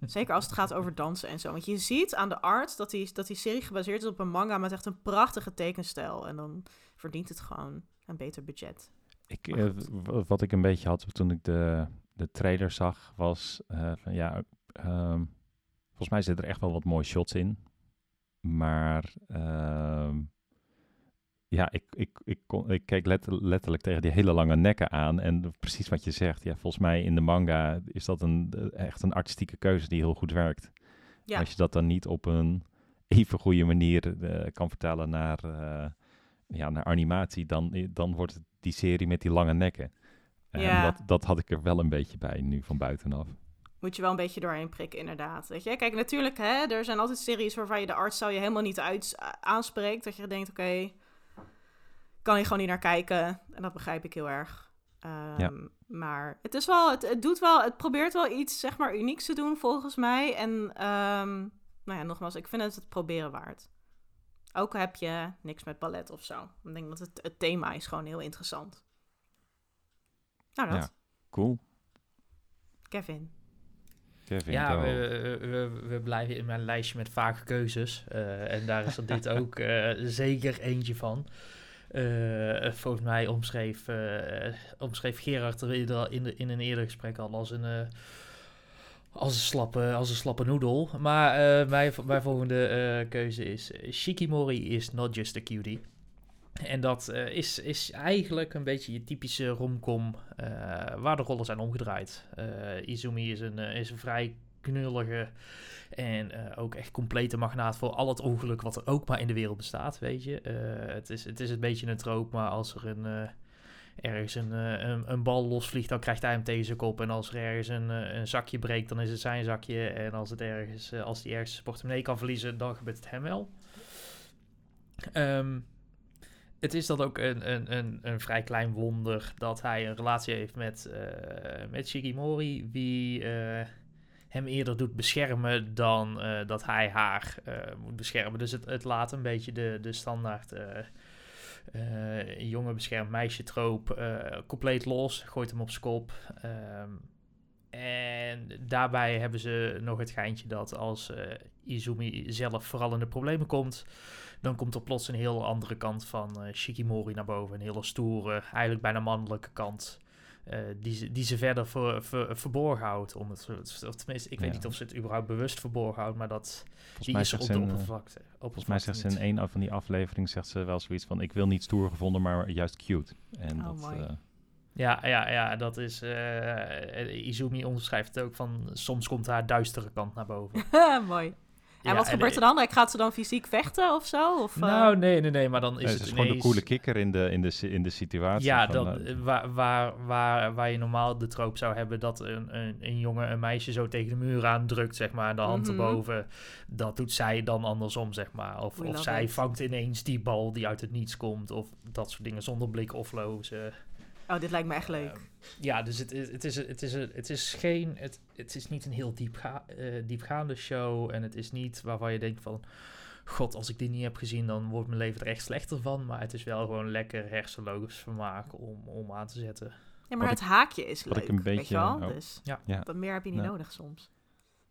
B: Zeker als het gaat over dansen en zo. Want je ziet aan de art dat die, dat die serie gebaseerd is op een manga met echt een prachtige tekenstijl. En dan verdient het gewoon een beter budget.
A: Ik, eh, wat ik een beetje had toen ik de, de trailer zag, was eh, van ja, ehm, volgens mij zitten er echt wel wat mooie shots in. Maar ehm, ja, ik, ik, ik, kon, ik keek let- letterlijk tegen die hele lange nekken aan. En precies wat je zegt, ja, volgens mij in de manga is dat een, eh, echt een artistieke keuze die heel goed werkt.
B: Ja.
A: Als je dat dan niet op een even goede manier eh, kan vertalen naar, eh, ja, naar animatie, dan, dan wordt het die serie met die lange nekken. En
B: Ja.
A: dat, dat had ik er wel een beetje bij, nu van buitenaf.
B: Moet je wel een beetje doorheen prikken, inderdaad. Weet je? Kijk, natuurlijk, hè, er zijn altijd series waarvan je de arts zou je helemaal niet uit, aanspreekt. Dat je denkt, oké, kan je gewoon niet naar kijken. En dat begrijp ik heel erg. Ehm,
A: Ja.
B: Maar het is wel, het, het doet wel, het probeert wel iets, zeg maar, unieks te doen, volgens mij. En, ehm, nou ja, nogmaals, ik vind het het proberen waard. Ook heb je niks met ballet of zo. Ik denk dat het, het thema is gewoon heel interessant. Nou, dat.
A: Ja. Cool.
B: Kevin.
A: Kevin,
C: Ja, we, we, we blijven in mijn lijstje met vage keuzes. eh, en daar is er dit ook eh, zeker eentje van. Eh, volgens mij omschreef, eh, omschreef Gerard er in, in een eerder gesprek al als een, eh, als een, slappe, als een slappe noedel. Maar eh, mijn, mijn volgende eh, keuze is... eh, Shikimori is not just a cutie. En dat eh, is, is eigenlijk een beetje je typische romcom eh, waar de rollen zijn omgedraaid. Eh, Izumi is een, eh, is een vrij knullige en eh, ook echt complete magnaat voor al het ongeluk wat er ook maar in de wereld bestaat, weet je. Eh, het, is, het is een beetje een troop, maar als er een, eh, ergens een, een, bal losvliegt, dan krijgt hij hem tegen zijn kop. En als er ergens een, een zakje breekt, dan is het zijn zakje. En als, het ergens, als hij ergens zijn portemonnee kan verliezen, dan gebeurt het hem wel. Ehm, het is dan ook een, een, een, een vrij klein wonder dat hij een relatie heeft met, met Shikimori, wie hem eerder doet beschermen dan eh, dat hij haar eh, moet beschermen. Dus het, het laat een beetje de, de standaard eh, jongen beschermt meisje troop compleet los, gooit hem op zijn. Ehm, en daarbij hebben ze nog het geintje dat als Izumi zelf vooral in de problemen komt, dan komt er plots een heel andere kant van Shikimori naar boven. Een hele stoere, eigenlijk bijna mannelijke kant. Eh, die, ze, die ze verder ver, ver- verborgen houdt. Om het, of tenminste, ik weet
A: Ja.
C: niet of ze het überhaupt bewust verborgen houdt, maar dat
A: Volgens
C: die is
A: zegt
C: op
A: ze
C: de
A: eh,
C: oppervlakte.
A: Volgens mij zegt ze in af van die afleveringen zegt ze wel zoiets van... ik wil niet stoer gevonden, maar juist cute. En
B: Oh,
A: dat, eh,
C: Ja, ja, ja, dat is... eh, Izumi onderschrijft het ook van... Soms komt haar duistere kant naar boven.
B: Mooi. En
C: Ja,
B: wat gebeurt er dan? Gaat ze dan fysiek vechten of zo? Of, eh,
C: Nou, nee, nee, nee, maar dan is
A: nee,
C: het
A: is gewoon de coole kikker in de, in de, in de situatie.
C: Ja,
A: van,
C: dan,
A: eh,
C: eh, waar, waar, waar, waar je normaal de troop zou hebben dat een, een, een jongen een meisje zo tegen de muur aandrukt, zeg maar, de hand
B: Mhm.
C: erboven. Dat doet zij dan andersom, zeg maar. Of,
B: We
C: of zij
B: it.
C: vangt ineens die bal die uit het niets komt, of dat soort dingen zonder blik of lozen.
B: Oh, dit lijkt me echt leuk.
C: Ehm, ja, dus het is, het is, het is, het is geen, het, het is niet een heel diepga eh, diepgaande show en het is niet waarvan je denkt van, god, als ik dit niet heb gezien, dan wordt mijn leven er echt slechter van. Maar het is wel gewoon lekker hersenloos vermaak om, om aan te zetten.
B: Ja, maar
A: wat
B: het haakje is
A: wat
B: leuk,
A: ik een
B: weet
A: beetje-
B: je wel?
A: oh.
B: Dus
C: Ja.
A: Ja.
B: wat meer heb je niet
A: Nou.
B: nodig soms.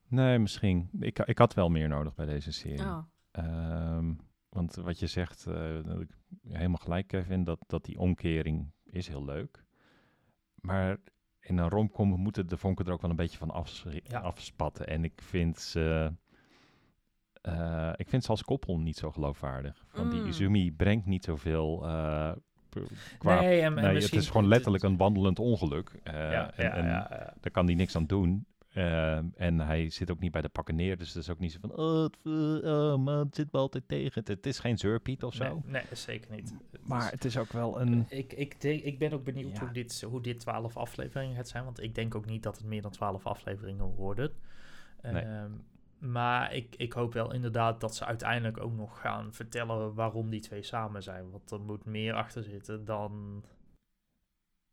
A: Nee, misschien. Ik, ik had wel meer nodig bij deze serie.
B: Oh.
A: Ehm, want wat je zegt, eh, dat ik helemaal gelijk Kevin, dat, dat die omkering is heel leuk. Maar in een romcom moeten de vonken er ook wel een beetje van
C: Ja.
A: afspatten. En ik vind ze... eh, ik vind ze als koppel niet zo geloofwaardig. Van die
B: Mm.
A: Izumi brengt niet zoveel p- qua...
C: nee, en, en
A: nee, het is gewoon letterlijk een wandelend ongeluk. Eh,
C: Ja,
A: en,
C: ja,
A: daar kan hij niks aan doen. Ehm, en hij zit ook niet bij de pakken neer. Dus het is ook niet zo van... Oh, het, eh, oh man, het zit me altijd tegen. Het, het is geen zeurpiet of zo.
C: Nee, nee, zeker niet.
A: Maar het is ook wel een...
C: ik, ik, denk, ik ben ook benieuwd
A: Ja.
C: hoe, dit, hoe dit 12 afleveringen gaat zijn. Want ik denk ook niet dat het meer dan 12 afleveringen worden.
A: Nee.
C: Ehm, maar ik, ik hoop wel inderdaad dat ze uiteindelijk ook nog gaan vertellen waarom die twee samen zijn. Want er moet meer achter zitten dan.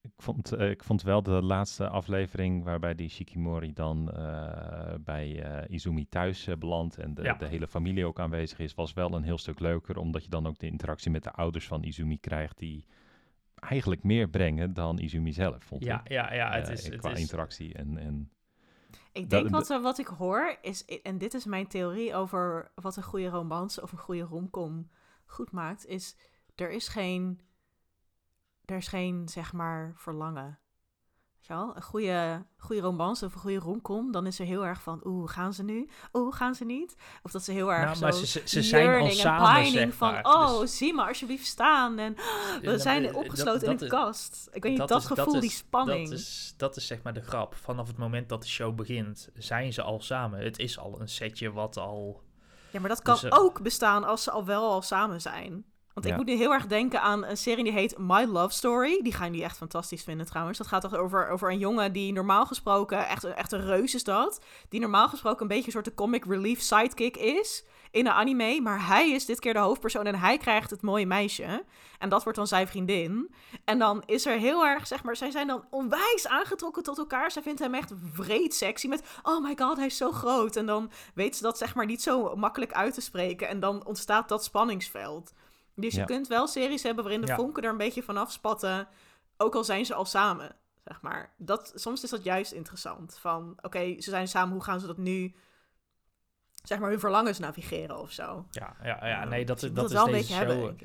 A: Ik vond, eh, ik vond wel de laatste aflevering waarbij die Shikimori dan eh, bij eh, Izumi thuis belandt en de,
C: Ja.
A: de hele familie ook aanwezig is, was wel een heel stuk leuker, omdat je dan ook de interactie met de ouders van Izumi krijgt, die eigenlijk meer brengen dan Izumi zelf, vond
C: Ja,
A: ik.
C: ja, ja. Het is, het
A: qua
C: is,
A: interactie en, en
B: Ik
A: Dat-
B: denk wat, er- wat ik hoor is, en dit is mijn theorie over wat een goede romance of een goede romcom goed maakt, is er is geen, er is geen zeg maar verlangen. Weet je wel? Een goede, goede romance of een goede romcom, dan is er heel erg van, oeh, gaan ze nu? Oeh, gaan ze niet? Of dat ze heel erg
C: Nou,
B: zo
C: maar ze, zijn al samen, zeg
B: van,
C: maar.
B: oh,
C: Dus-
B: zie maar alsjeblieft staan en we
C: Ja,
B: zijn
C: dat-
B: opgesloten in
C: dat
B: een
C: is-
B: kast. Ik weet niet, dat,
C: is-
B: gevoel, die spanning.
C: Dat is, dat is zeg maar de grap. Vanaf het moment dat de show begint, zijn ze al samen. Het is al een setje wat al...
B: Ja, maar dat kan
C: Dus, eh,
B: ook bestaan als ze al wel al samen zijn. Want ik moet nu heel erg denken aan een serie die heet My Love Story. Die gaan jullie echt fantastisch vinden trouwens. Dat gaat toch over, over een jongen die normaal gesproken, echt, een- echt een reus is dat. Die normaal gesproken een beetje een soort de comic relief sidekick is. in een anime, maar hij is dit keer de hoofdpersoon en hij krijgt het mooie meisje. En dat wordt dan zijn vriendin. En dan is er heel erg, zeg maar, zij zijn dan onwijs aangetrokken tot elkaar. Zij vindt hem echt vreed sexy met, oh my god, hij is zo groot. En dan weet ze dat, zeg maar, niet zo makkelijk uit te spreken. En dan ontstaat dat spanningsveld. Dus je kunt wel series hebben waarin de
C: Ja.
B: vonken er een beetje vanaf spatten. Ook al zijn ze al samen, zeg maar. Dat, soms is dat juist interessant. Van, oké, ze zijn samen, hoe gaan ze dat nu... Zeg maar hun verlangens navigeren of zo.
C: Ja, ja, ja nee, dat, dat
B: wel
C: is deze show.
B: hebben.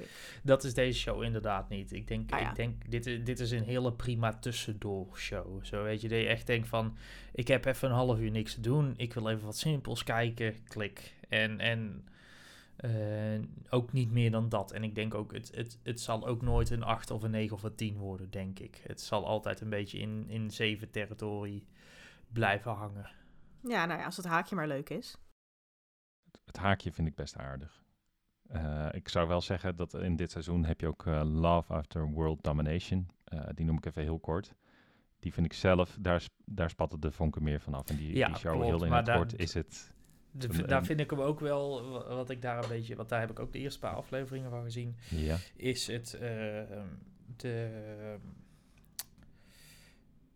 C: Dat is deze show inderdaad niet. Ik denk,
B: Ah, ja.
C: ik denk dit, dit is een hele prima tussendoor show. Zo weet je, dat je echt denkt van, ik heb even een half uur niks te doen. Ik wil even wat simpels kijken. Klik. En, en eh, ook niet meer dan dat. En ik denk ook, het, het, het zal ook nooit een 8 of een 9 of een 10 worden, denk ik. Het zal altijd een beetje in, in 7 territorie blijven hangen.
B: Ja, nou ja, als het haakje maar leuk is.
A: Het haakje vind ik best aardig. Eh, ik zou wel zeggen dat in dit seizoen heb je ook eh, Love After World Domination. Eh, die noem ik even heel kort. Die vind ik zelf, daar, daar spatten de vonken meer vanaf. En die,
C: Ja,
A: die show
C: klopt,
A: heel in het kort is het...
C: De-
A: Een-
C: daar vind ik hem ook wel, wa- wat ik daar een beetje, want daar heb ik ook de eerste paar afleveringen van gezien.
A: Ja,
C: is het eh, de,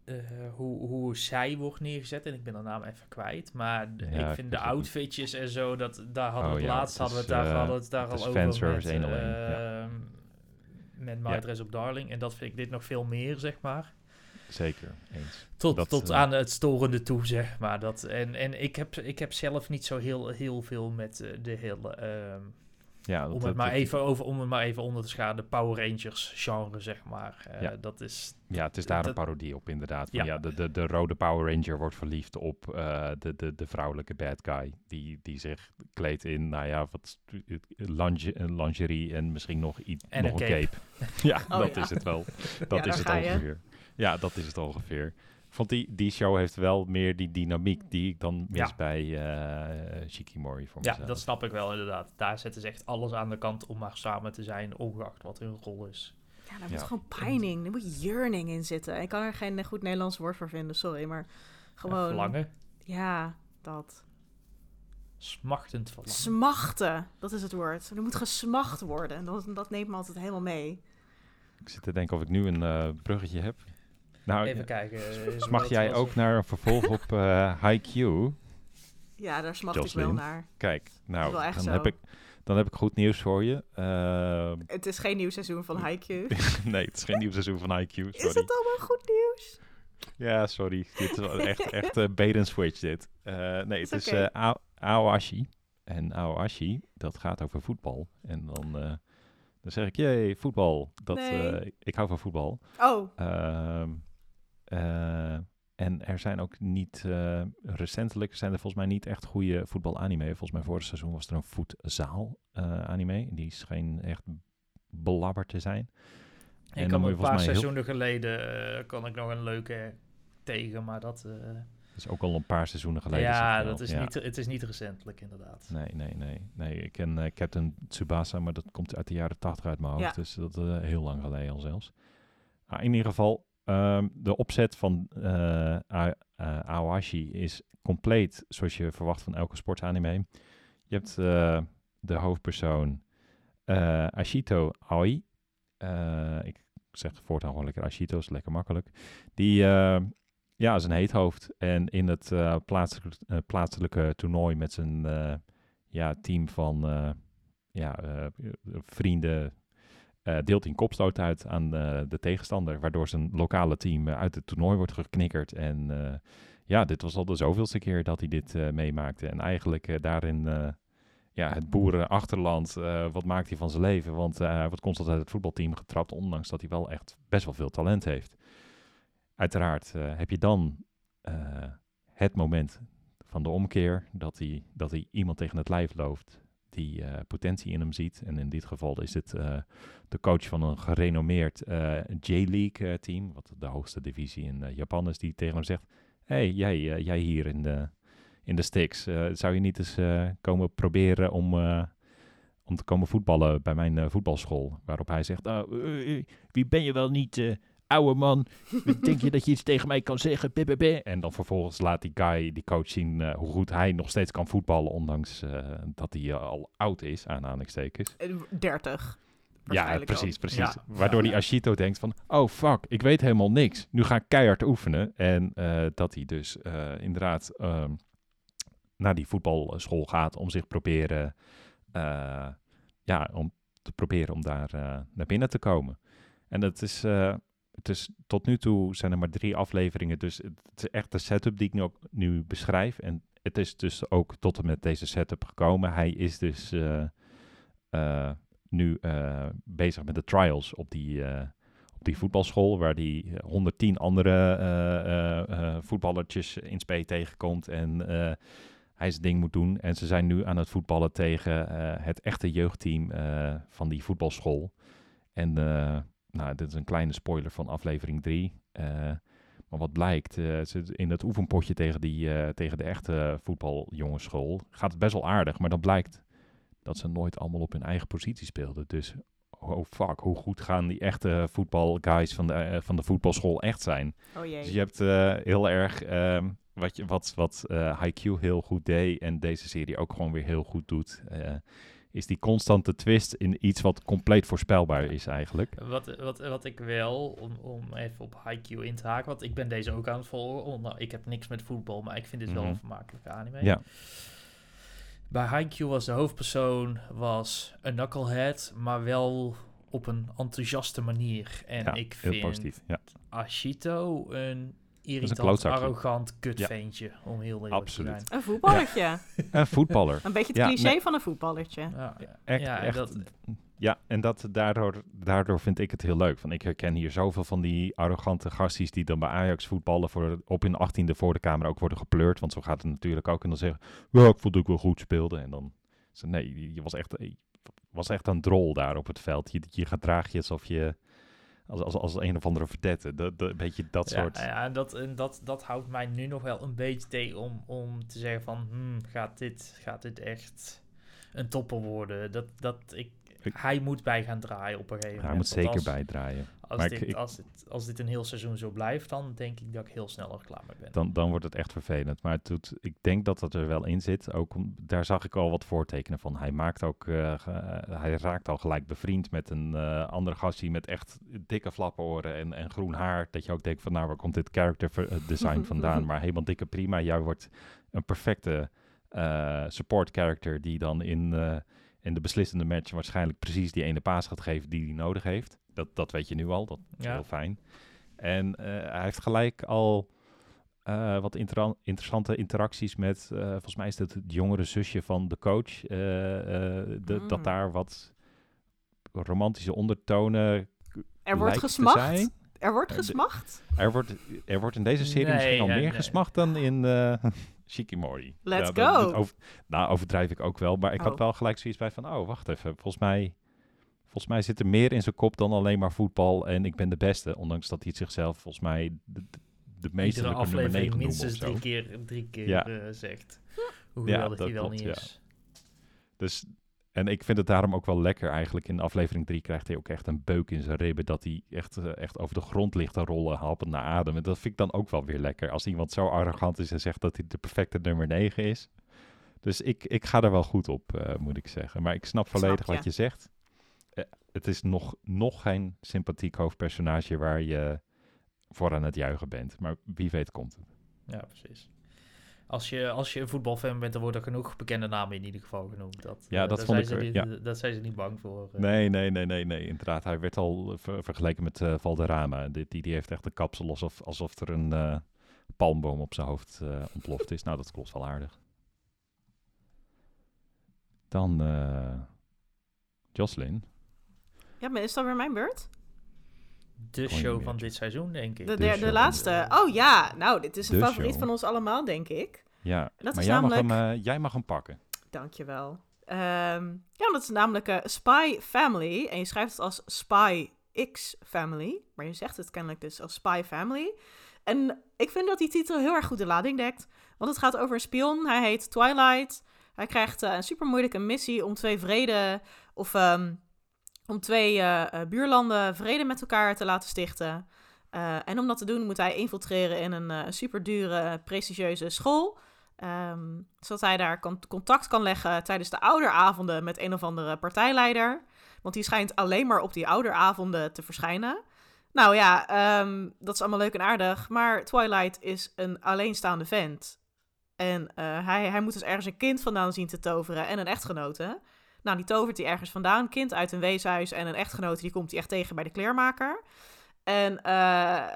C: eh, hoe, hoe zij wordt neergezet. En ik ben de naam even kwijt. Maar de-
A: Ja,
C: ik
A: ik
C: vind de outfitjes en zo, dat, daar hadden we
A: Oh
C: het
A: ja,
C: laatst hadden we
A: is,
C: het daar,
A: eh,
C: hadden we het daar al over met,
A: fanservice 101, ja.
C: ehm, met My. Dress Up Darling. En dat vind ik dit nog veel meer, zeg maar.
A: Zeker. Eens.
C: Tot,
A: Dat,
C: tot
A: eh,
C: aan het storende toe, zeg maar. Dat, en en ik, heb, ik heb zelf niet zo heel, heel veel met eh, de hele... ehm,
A: Ja, dat,
C: om,
A: dat-
C: het maar
A: dat-
C: even over, om het maar even onder te scharen, de Power Rangers genre, zeg maar. Eh,
A: Ja.
C: Dat is...
A: Ja, het is daar een parodie op inderdaad. Van,
C: Ja.
A: ja. de, de, de rode Power Ranger wordt verliefd op eh, de, de, de vrouwelijke bad guy. Die, die zich kleedt in, nou ja, wat linge, lingerie en misschien nog, iets nog
C: een
A: cape. ja,
B: Oh,
A: dat
B: ja.
A: is het wel. Dat is het ongeveer. Ja, dat is het ongeveer. Want die, die show heeft wel meer die dynamiek die ik dan mis
C: Ja.
A: bij eh Shikimori voor
C: Ja,
A: mezelf.
C: dat snap ik wel inderdaad. Daar zetten ze echt alles aan de kant om maar samen te zijn, ongeacht wat hun rol is.
B: Ja, daar
A: Ja.
B: moet gewoon pining, er moet yearning in zitten. Ik kan er geen goed Nederlands woord voor vinden, sorry. Maar gewoon,
C: verlangen,
B: ja, dat.
C: smachtend verlangen.
B: Smachten, dat is het woord. Er moet gesmacht worden. En dat, dat neemt me altijd helemaal mee.
A: Ik zit te denken of ik nu een eh, bruggetje heb. Nou,
C: Even kijken. is
A: Mag jij ook naar een vervolg op eh High Q?
B: Ja, daar smacht ik wel naar.
A: Kijk, nou,
B: wel echt
A: dan
B: zo.
A: heb, ik, dan heb ik goed nieuws voor je. Ehm,
B: Het is geen nieuw seizoen van Haikyuu.
A: nee, het is geen nieuw seizoen van High Q,
B: Is
A: sorry.
B: het allemaal goed nieuws?
A: Ja, sorry. Dit is wel echt, echt eh, bait and switch dit. Eh, nee, het
B: Is
A: eh, Ao- Aoashi. En Aoashi, dat gaat over voetbal. En dan, eh, dan zeg ik, jee, voetbal. Dat,
B: Nee.
A: eh, ik hou van voetbal.
B: Oh,
A: Ehm, eh, en er zijn ook niet, eh, recentelijk zijn er volgens mij niet echt goede voetbalanime. Volgens mij vorig seizoen was er een voetzaal eh, anime. Die scheen echt belabberd te zijn.
C: Ik
A: dan
C: kan een paar
A: heel-
C: seizoenen geleden eh, kon ik nog een leuke tegen, maar dat... eh,
A: Dat is ook al een paar seizoenen geleden.
C: ja, dat is
A: Ja.
C: Niet, het is niet recentelijk inderdaad.
A: Nee, nee, nee. nee ik ken Captain Tsubasa, maar dat komt uit de jaren 80 uit mijn hoofd.
B: Ja.
A: Dus dat is heel lang geleden al zelfs. Maar in ieder geval, ehm, de opzet van eh A- eh, is compleet zoals je verwacht van elke sportanime. Je hebt eh, de hoofdpersoon eh, Ashito Aoi. Ik zeg voortaan gewoon lekker Ashito, is lekker makkelijk. Die eh, ja, is een heet hoofd. En in het plaatselijke, toernooi met zijn ja, team van ja, vrienden eh, deelt een kopstoot uit aan eh, de tegenstander. Waardoor zijn lokale team eh, uit het toernooi wordt geknikkerd. En ja, dit was al de zoveelste keer dat hij dit meemaakte. En eigenlijk daarin ja, het boerenachterland, wat maakt hij van zijn leven? Want hij wordt constant uit het voetbalteam getrapt, ondanks dat hij wel echt best wel veel talent heeft. Uiteraard heb je dan het moment van de omkeer dat hij, dat hij iemand tegen het lijf loopt die eh, potentie in hem ziet. En in dit geval is het eh, de coach van een gerenommeerd eh, J-League team, wat de hoogste divisie in Japan is, die tegen hem zegt, hey, jij, jij hier in de, in de sticks, zou je niet eens komen proberen om, om te komen voetballen bij mijn voetbalschool? Waarop hij zegt, "Oh, wie ben je wel niet, ouwe man, denk je dat je iets tegen mij kan zeggen? BBB. En dan vervolgens laat die guy, die coach zien eh, hoe goed hij nog steeds kan voetballen, ondanks eh, dat hij eh, al oud is, aan aanhalingstekens.
B: Eh, 30.
A: Ja, precies, precies.
C: Ja,
A: Waardoor die. Ashito denkt van, oh fuck, ik weet helemaal niks. Nu ga ik keihard oefenen. En eh, dat hij dus eh, inderdaad ehm, naar die voetbalschool gaat om zich proberen, eh, ja, om te proberen om daar eh, naar binnen te komen. En dat is, eh, het is, tot nu toe zijn er maar drie afleveringen, dus het is echt de setup die ik nu, beschrijf. En het is dus ook tot en met deze setup gekomen. Hij is dus eh, eh, nu eh, bezig met de trials op die, op die voetbalschool, waar hij 110 andere voetballertjes in spe tegenkomt en hij zijn ding moet doen. En ze zijn nu aan het voetballen tegen het echte jeugdteam van die voetbalschool. En nou, dit is een kleine spoiler van aflevering 3. maar wat blijkt, eh, in het oefenpotje tegen, die, eh, tegen de echte voetbaljongenschool gaat het best wel aardig. Maar dan blijkt dat ze nooit allemaal op hun eigen positie speelden. Dus oh fuck, hoe goed gaan die echte voetbalguys van de, eh, van de voetbalschool echt zijn?
B: Oh jee.
A: Dus je hebt eh, heel erg ehm, wat, je, wat, wat eh Haikyuu heel goed deed en deze serie ook gewoon weer heel goed doet. eh, is die constante twist in iets wat compleet voorspelbaar is eigenlijk.
C: Wat, wat, wat ik wel, om, om even op Haikyuu in te haken, want ik ben deze ook aan het volgen. Oh, nou, ik heb niks met voetbal, maar ik vind dit wel
A: Mhm.
C: een vermakelijke anime.
A: Ja,
C: Bij Haikyuu was de hoofdpersoon was een knucklehead, maar wel op een enthousiaste manier. En
A: ja
C: ik
A: heel
C: vind
A: positief. Ja,
C: Ashito een irritant, arrogant kutveentje, om heel eerlijk
A: Absoluut.
C: te zijn.
B: Een voetballertje.
A: een voetballer.
B: Een beetje het
A: Ja,
B: cliché
A: nee.
B: van een voetballertje.
C: Ja,
A: Echt,
C: ja, en
A: echt.
C: dat,
A: Ja, en dat, daardoor, daardoor vind ik het heel leuk. Van, ik herken hier zoveel van die arrogante gasties die dan bij Ajax voetballen voor, op hun achttiende voor de camera ook worden gepleurd. Want zo gaat het natuurlijk ook. En dan zeggen, ja, ik vond dat ik wel goed speelde. En dan, ze, nee, je- was echt, je was echt een drol daar op het veld. Je, je gedraag je alsof je, als, als, als een of andere verdette. Dat, dat, een beetje dat
C: ja,
A: soort...
C: ja, en dat, en dat, dat houdt mij nu nog wel een beetje tegen om, om te zeggen van, hmm, gaat, dit, gaat dit echt een topper worden? Dat, dat ik,
A: Ik-
C: hij moet bij gaan draaien op een gegeven
A: Hij
C: moment.
A: moet
C: want
A: zeker
C: als,
A: bijdraaien.
C: Als
A: Maar
C: dit,
A: ik-
C: als, dit, als dit een heel seizoen zo blijft, dan denk ik dat ik heel snel er klaar mee ben.
A: Dan, dan wordt het echt vervelend. Maar het doet, ik denk dat dat er wel in zit. Ook daar zag ik al wat voortekenen van. Hij, maakt ook, eh, eh, hij raakt al gelijk bevriend met een eh andere gastie met echt dikke flappenoren en, en groen haar. Dat je ook denkt van nou, waar komt dit character design vandaan? maar helemaal dikke prima. Jij wordt een perfecte support character die dan in, in de beslissende match waarschijnlijk precies die ene paas gaat geven die hij nodig heeft. Dat, dat weet je nu al. Dat is
C: Ja.
A: heel fijn. En eh, hij heeft gelijk al eh, wat interessante interacties met, eh, volgens mij is het het jongere zusje van de coach. de-
B: Mm.
A: Dat daar wat romantische ondertonen
B: Er wordt gesmacht.
A: zijn.
B: Er wordt gesmacht.
A: Er wordt, er wordt in deze serie
C: Nee,
A: misschien al meer
C: nee.
A: gesmacht dan in Shikimori.
B: Let's
A: Ja, dat- dat
B: go.
A: over- nou, overdrijf ik ook wel. Maar ik had
B: Oh.
A: wel gelijk zoiets bij van, oh, wacht even. Volgens mij, volgens mij zit er meer in zijn kop dan alleen maar voetbal en ik ben de beste. Ondanks dat hij het zichzelf volgens mij de, de, nummer
C: aflevering
A: 9 noemt of
C: minstens drie keer, drie keer
A: Ja.
C: eh, zegt. Hoe
A: Ja, dat
C: hij wel
A: klopt,
C: niet
A: ja.
C: is.
A: Dus, en ik vind het daarom ook wel lekker eigenlijk. In aflevering 3 krijgt hij ook echt een beuk in zijn ribben. Dat hij echt, eh, echt over de grond ligt te rollen, hapend naar adem. En dat vind ik dan ook wel weer lekker. Als iemand zo arrogant is en zegt dat hij de perfecte nummer 9 is. Dus ik, ik ga er wel goed op, eh, moet ik zeggen. Maar ik snap volledig wat je zegt. Eh, het is nog, nog geen sympathiek hoofdpersonage waar je voor aan het juichen bent. Maar wie weet komt het.
C: Ja, precies. Als je, als je een voetbalfan bent, dan worden er genoeg bekende namen in ieder geval genoemd. Dat,
A: Ja,
C: eh,
A: dat vond
C: zijn
A: ik
C: ze
A: er-
C: niet, Dat zijn ze niet bang voor. eh.
A: Nee, nee, nee, nee, nee, inderdaad. Hij werd al ver- vergeleken met eh, Valderrama. Die, die, die heeft echt een kapsel alsof, alsof er een eh, palmboom op zijn hoofd eh, ontploft is. Nou, dat klopt wel aardig. Dan eh Jocelyn.
B: Ja, maar is dat weer mijn beurt?
C: De show van dit seizoen, denk ik.
B: De,
A: De
B: de, laatste. Oh ja, nou, dit is een
A: De
B: favoriet
A: show.
B: van ons allemaal, denk ik.
A: Ja,
B: Dat
A: maar
B: is
A: jij,
B: namelijk...
A: mag hem, eh, jij mag hem pakken.
B: Dankjewel. Ehm ja, dat is namelijk eh, Spy Family. En je schrijft het als Spy X Family. Maar je zegt het kennelijk dus als Spy Family. En ik vind dat die titel heel erg goed de lading dekt. Want het gaat over een spion. Hij heet Twilight. Hij krijgt eh, een super moeilijke missie om twee vrede... Of ehm, om twee eh, eh, buurlanden vrede met elkaar te laten stichten. Uh, en om dat te doen moet hij infiltreren in een uh, superdure, prestigieuze school. Um, zodat hij daar contact kan leggen tijdens de ouderavonden met een of andere partijleider. Want die schijnt alleen maar op die ouderavonden te verschijnen. Nou ja, um, dat is allemaal leuk en aardig. Maar Twilight is een alleenstaande vent. En hij, hij moet dus ergens een kind vandaan zien te toveren en een echtgenote. Nou, die tovert hij ergens vandaan. Kind uit een weeshuis en een echtgenote, die komt hij echt tegen bij de kleermaker. En uh,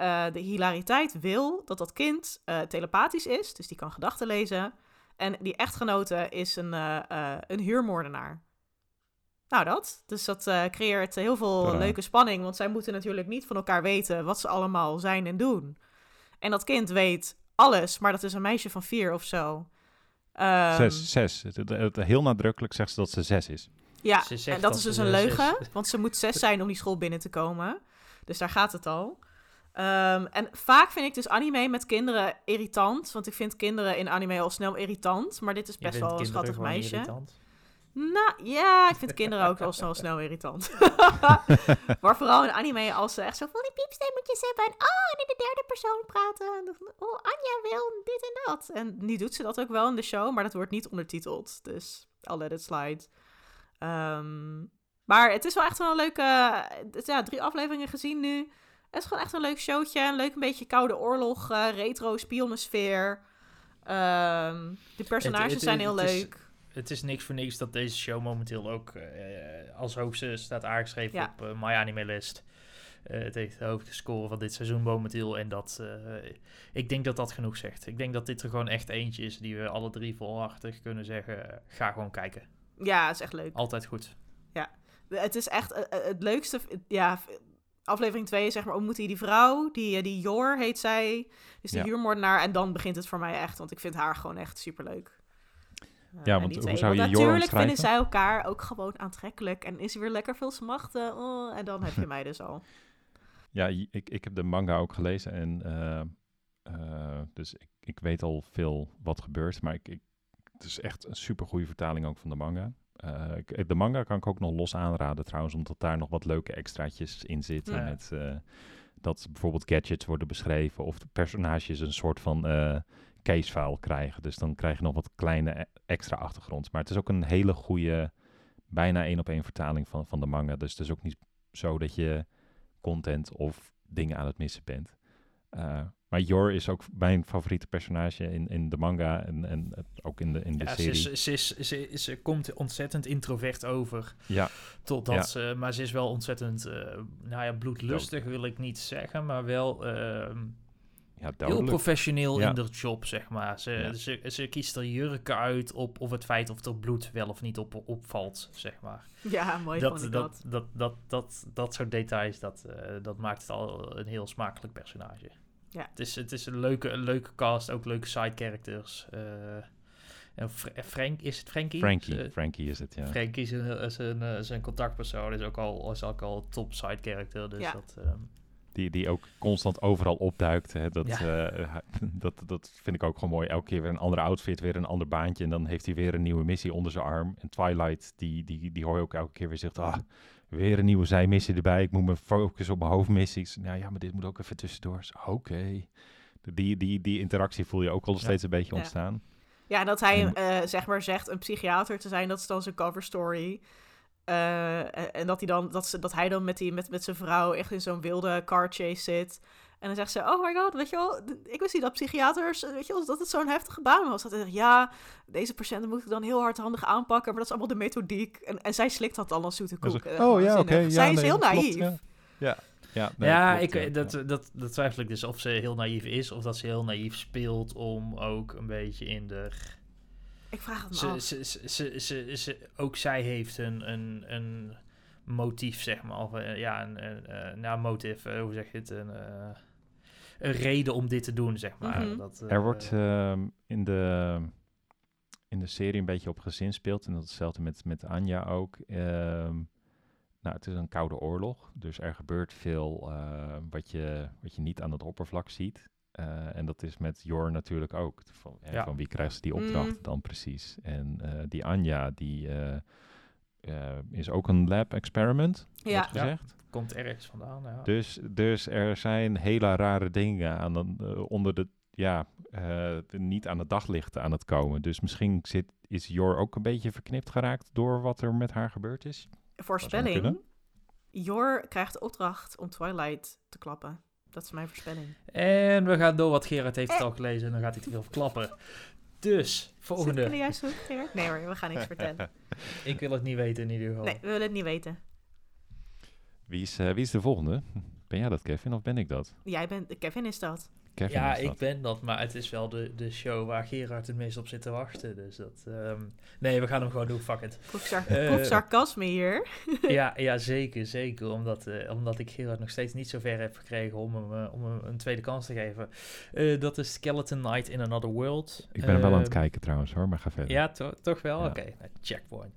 B: uh, de hilariteit wil dat dat kind telepathisch is, dus die kan gedachten lezen. En die echtgenote is een, een huurmoordenaar. Nou, dat. Dus dat creëert heel veel leuke spanning, want zij moeten natuurlijk niet van elkaar weten wat ze allemaal zijn en doen. En dat kind weet alles, maar dat is een meisje van vier of zo. Ehm,
A: zes, zes. Het, het- het- heel nadrukkelijk zegt ze dat ze zes is.
B: Ja,
C: Ze
B: en dat
C: dat
B: is dus een
C: zes
B: leugen,
C: is.
B: want ze moet zes zijn om die school binnen te komen. Dus daar gaat het al. Ehm, en vaak vind ik dus anime met kinderen irritant, want ik vind kinderen in anime al snel irritant, maar dit is best wel een schattig meisje.
C: irritant.
B: Nou, ja, ik vind kinderen ook wel snel, snel irritant. maar vooral in anime als ze echt zo van die piepstemmetjes hebben en oh, en in de derde persoon praten. En dan van, oh, Anja wil dit en dat. En nu doet ze dat ook wel in de show, maar dat wordt niet ondertiteld. Dus I'll let it slide. Ehm, maar het is wel echt wel een leuke... Ja, drie afleveringen gezien nu. Het is gewoon echt een leuk showtje. Een leuk een beetje koude oorlog, eh, retro, spionesfeer. Ehm de personages
C: het-
B: zijn heel
C: het is-
B: leuk.
C: Het is niks voor niks dat deze show momenteel ook eh, als hoogste staat aangeschreven
B: Ja.
C: op eh, My Anime List. Eh, het heeft de hoogste score van dit seizoen momenteel. En dat, eh, ik denk dat dat genoeg zegt. Ik denk dat dit er gewoon echt eentje is die we alle drie volhartig kunnen zeggen. eh, ga gewoon kijken.
B: Ja, het is echt leuk.
C: Altijd goed.
B: Het is echt eh, eh, het leukste. Ja, aflevering 2 zeg maar ontmoet hij die vrouw. Die, eh, die Jor heet zij. Dus die
A: Ja.
B: huurmoordenaar. En dan begint het voor mij echt. Want ik vind haar gewoon echt superleuk. Eh,
A: Ja, want hoe zou
B: Want
A: je
B: Natuurlijk vinden zij elkaar ook gewoon aantrekkelijk. En is er weer lekker veel smachten. Oh, en dan heb je mij dus al.
A: Ja, ik, ik heb de manga ook gelezen en eh, eh, dus ik, ik weet al veel wat gebeurt, maar ik, ik, het is echt een super goede vertaling ook van de manga. Ik- de manga kan ik ook nog los aanraden trouwens, omdat daar nog wat leuke extraatjes in zitten.
C: Ja.
A: Met, dat bijvoorbeeld gadgets worden beschreven of de personages een soort van casefile krijgen. Dus dan krijg je nog wat kleine extra achtergrond. Maar het is ook een hele goede, bijna één op één vertaling van, van de manga. Dus het is ook niet zo dat je content of dingen aan het missen bent. Eh, maar Jor is ook mijn favoriete personage in, in de manga en, en ook in de, in de
C: Ja, ze,
A: serie.
C: is, ze, is, ze, is- ze komt ontzettend introvert over.
A: Ja,
C: Totdat
A: Ja.
C: ze, maar ze is wel ontzettend, eh, nou ja, bloedlustig wil ik niet zeggen, maar wel ehm,
A: ja
C: heel professioneel
A: Ja.
C: in de job, zeg maar. Ze,
A: Ja.
C: ze, ze kiest er jurken uit op of het feit of er bloed wel of niet op opvalt, zeg maar.
B: Ja, mooi
C: Dat,
B: vond ik
C: dat,
B: dat.
C: dat, dat, dat, dat soort details, dat, eh, dat maakt het al een heel smakelijk personage.
B: Ja.
C: Het is, het is een, leuke, een leuke cast, ook leuke side characters. eh en Fra- Frank, is het Frankie?
A: Frankie,
C: Ze-
A: Frankie is het, ja.
C: Frankie is een, is een, eh, is een contactpersoon, is ook al, is ook al top side character. Dus
B: Ja.
C: dat, ehm,
A: Die, die ook constant overal opduikt. Hè. Dat,
C: Ja.
A: eh, dat, dat vind ik ook gewoon mooi. Elke keer weer een andere outfit, weer een ander baantje. En dan heeft hij weer een nieuwe missie onder zijn arm. En Twilight, die, die, die hoor je ook elke keer weer zegt... Ah, weer een nieuwe zijmissie erbij. Ik moet me focussen op mijn hoofdmissies. Nou ja, maar dit moet ook even tussendoor. Oké. Die, die, die interactie voel je ook al
C: Ja.
A: steeds een beetje ontstaan.
B: Ja, en dat hij eh, zeg maar zegt een psychiater te zijn, dat is dan zijn cover story. Eh, en, dat, hij dan, dat, ze, dat hij dan met, die, met, met zijn vrouw echt in zo'n wilde car chase zit. En dan zegt ze, oh my god, weet je wel, ik wist niet dat psychiaters, eh, weet je wel, dat het zo'n heftige baan was. Dat hij zegt, ja, deze patiënten moet ik dan heel hardhandig aanpakken, maar dat is allemaal de methodiek. En, en zij slikt dat dan als zoete koek.
A: Oh ja, oké. ja,
B: zij is
A: nee,
B: heel
A: klopt,
B: naïef.
A: ja. Ja, ja, nee,
C: ja,
A: klopt,
C: ik,
A: ja,
C: dat,
A: ja.
C: Dat, dat twijfel ik dus of ze heel naïef is of dat ze heel naïef speelt om ook een beetje in de...
B: Ik vraag het me
C: Ze,
B: af.
C: ze, ze, ze, ze, ze- ook zij heeft een, een, een motief, zeg maar. Of eh, ja, een, een, eh, nou, motief, eh, hoe zeg je het? Een, eh, een reden om dit te doen, zeg maar.
B: Mhm.
C: dat,
A: Er wordt ehm, in, de, in de serie een beetje op gezinspeeld. En dat is hetzelfde met, met Anja ook. Ehm, nou, het is een koude oorlog. Dus er gebeurt veel eh, wat, je, wat je niet aan het oppervlak ziet. Eh, en dat is met Jor natuurlijk ook. Van, hè,
C: Ja.
A: van wie krijgt ze die opdracht
B: Mm.
A: dan precies? En eh, die Anja, die... eh, eh, is ook een lab experiment,
B: Ja.
A: wordt gezegd.
C: Komt ergens vandaan, ja.
A: Dus, dus er zijn hele rare dingen aan de, onder de, ja, eh, de- niet aan het daglicht aan het komen. Dus misschien zit, is Jor ook een beetje verknipt geraakt door wat er met haar gebeurd is.
B: Voorspelling. Jor krijgt de opdracht om Twilight te klappen. Dat is mijn voorspelling.
C: En we gaan door wat Gerard heeft het al gelezen en dan gaat hij te veel verklappen. Dus,
B: Zit ik in de
C: volgende.
B: juiste hoek, Gerard? Nee hoor, we gaan niks vertellen.
C: Ik wil het niet weten in ieder geval.
B: Nee, we willen het niet weten.
A: Wie is, eh, wie is de volgende? Ben jij dat, Kevin, of ben ik dat?
B: Jij bent... Kevin is dat.
A: Kevin
C: ja,
A: is
C: ik ben dat, maar het is wel de, de show waar Gerard het meest op zit te wachten. Dus dat. ehm, nee, we gaan hem gewoon doen, fuck it.
B: Proef, sar
C: Eh,
B: sarcasme hier.
C: ja, ja, zeker, zeker. Omdat, eh, omdat ik Gerard nog steeds niet zo ver heb gekregen om hem, eh, om hem een tweede kans te geven. Eh, dat is Skeleton Knight in Another World.
A: Ik ben er wel aan het
C: Ehm,
A: kijken trouwens hoor, maar ga verder.
C: Ja, to- toch wel?
A: Ja.
C: Oké, nou, checkpoint.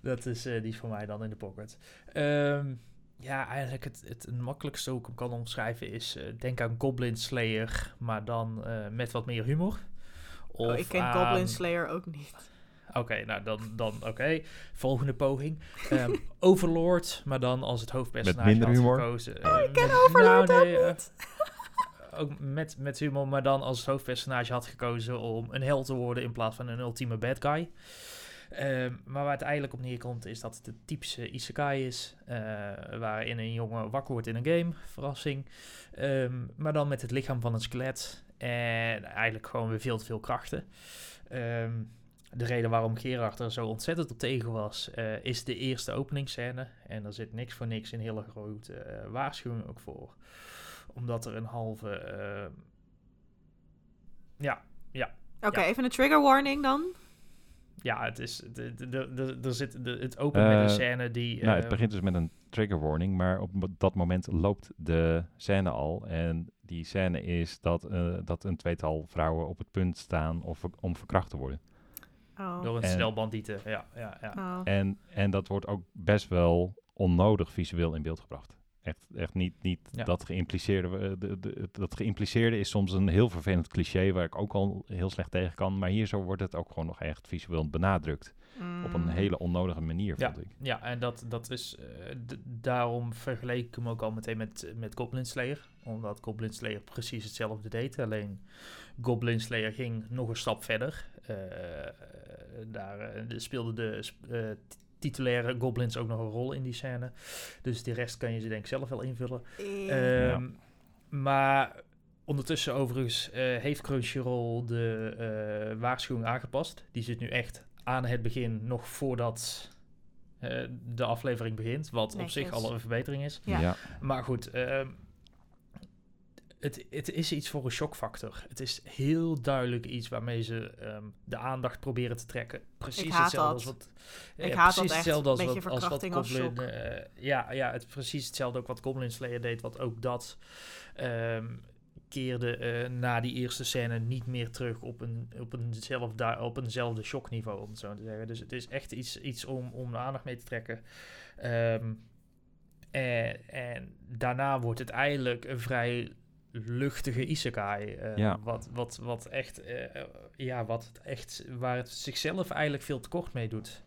C: Dat is, eh, die is voor mij dan in de pocket. Ehm, ja, eigenlijk het, het makkelijkste hoe ik hem kan omschrijven is... eh, denk aan Goblin Slayer, maar dan eh, met wat meer humor. Of
B: Oh, ik ken
C: aan-
B: Goblin Slayer ook niet.
C: Oké, nou dan, dan oké. Volgende poging. Ehm, Overlord, maar dan als het hoofdpersonage
A: minder
C: had
A: humor?
C: gekozen.
B: Oh,
C: eh,
B: ik ken
C: met-
B: Overlord
C: nee, eh, ook met, met humor, maar dan als het hoofdpersonage had gekozen om een held te worden in plaats van een ultieme bad guy. Ehm, maar waar het eigenlijk op neerkomt is dat het de typische isekai is, eh, waarin een jongen wakker wordt in een game, verrassing, Ehm, maar dan met het lichaam van een skelet en eigenlijk gewoon weer veel te veel krachten. Ehm, de reden waarom Gerard er zo ontzettend op tegen was, eh, is de eerste openingsscène. En er zit niks voor niks een hele grote eh, waarschuwing ook voor. Omdat er een halve... eh, ja,
B: Oké,
C: Ja.
B: even een trigger warning dan.
C: Ja, het is... de- de- de- de- Er zit, de- het opent met
A: Eh,
C: een scène die...
A: Nou, het
C: eh,
A: begint dus met een trigger warning, maar op dat moment loopt de scène al. En die scène is dat, eh, dat een tweetal vrouwen op het punt staan of, om verkracht te worden.
B: Oh.
C: Door een
A: En-
C: stel bandieten, ja, ja, ja.
B: Oh.
A: En, en dat wordt ook best wel onnodig visueel in beeld gebracht. Echt, echt niet, niet
C: Ja.
A: dat geïmpliceerde. eh, de, de, dat geïmpliceerde is soms een heel vervelend cliché waar ik ook al heel slecht tegen kan. Maar hier zo wordt het ook gewoon nog echt visueel benadrukt. Op een
B: Mm.
A: hele onnodige manier,
C: Ja.
A: vond ik.
C: Ja, en dat, dat is, eh, daarom vergeleek ik hem ook al meteen met, met Goblin Slayer. Omdat Goblin Slayer precies hetzelfde deed. Alleen Goblin Slayer ging nog een stap verder. Eh, daar speelden de titulaire goblins ook nog een rol in die scène. Dus die rest kan je ze denk ik zelf wel invullen.
B: Eh,
C: Ehm, Maar ondertussen overigens eh, heeft Crunchyroll de eh, waarschuwing aangepast. Die zit nu echt aan het begin, nog voordat eh, de aflevering begint. Wat op zich al een verbetering is.
B: Ja.
C: Maar goed, ehm, het, het is iets voor een shockfactor. Het is heel duidelijk iets waarmee ze ehm, de aandacht proberen te trekken. Precies hetzelfde
B: dat.
C: als wat.
B: Ik haat dat
C: precies hetzelfde als wat, als wat Goblin. eh, ja, ja, het precies hetzelfde ook wat Goblin Slayer deed. Wat ook dat ehm, keerde eh, na die eerste scène niet meer terug op, een, op, eenzelfde, op eenzelfde shockniveau, om het zo te zeggen. Dus het is echt iets, iets om, om de aandacht mee te trekken. Ehm, en, en daarna wordt het eigenlijk een vrij luchtige isekai. eh,
A: Ja.
C: wat, wat, wat echt, eh, ja, wat het echt, waar het zichzelf eigenlijk veel tekort mee doet.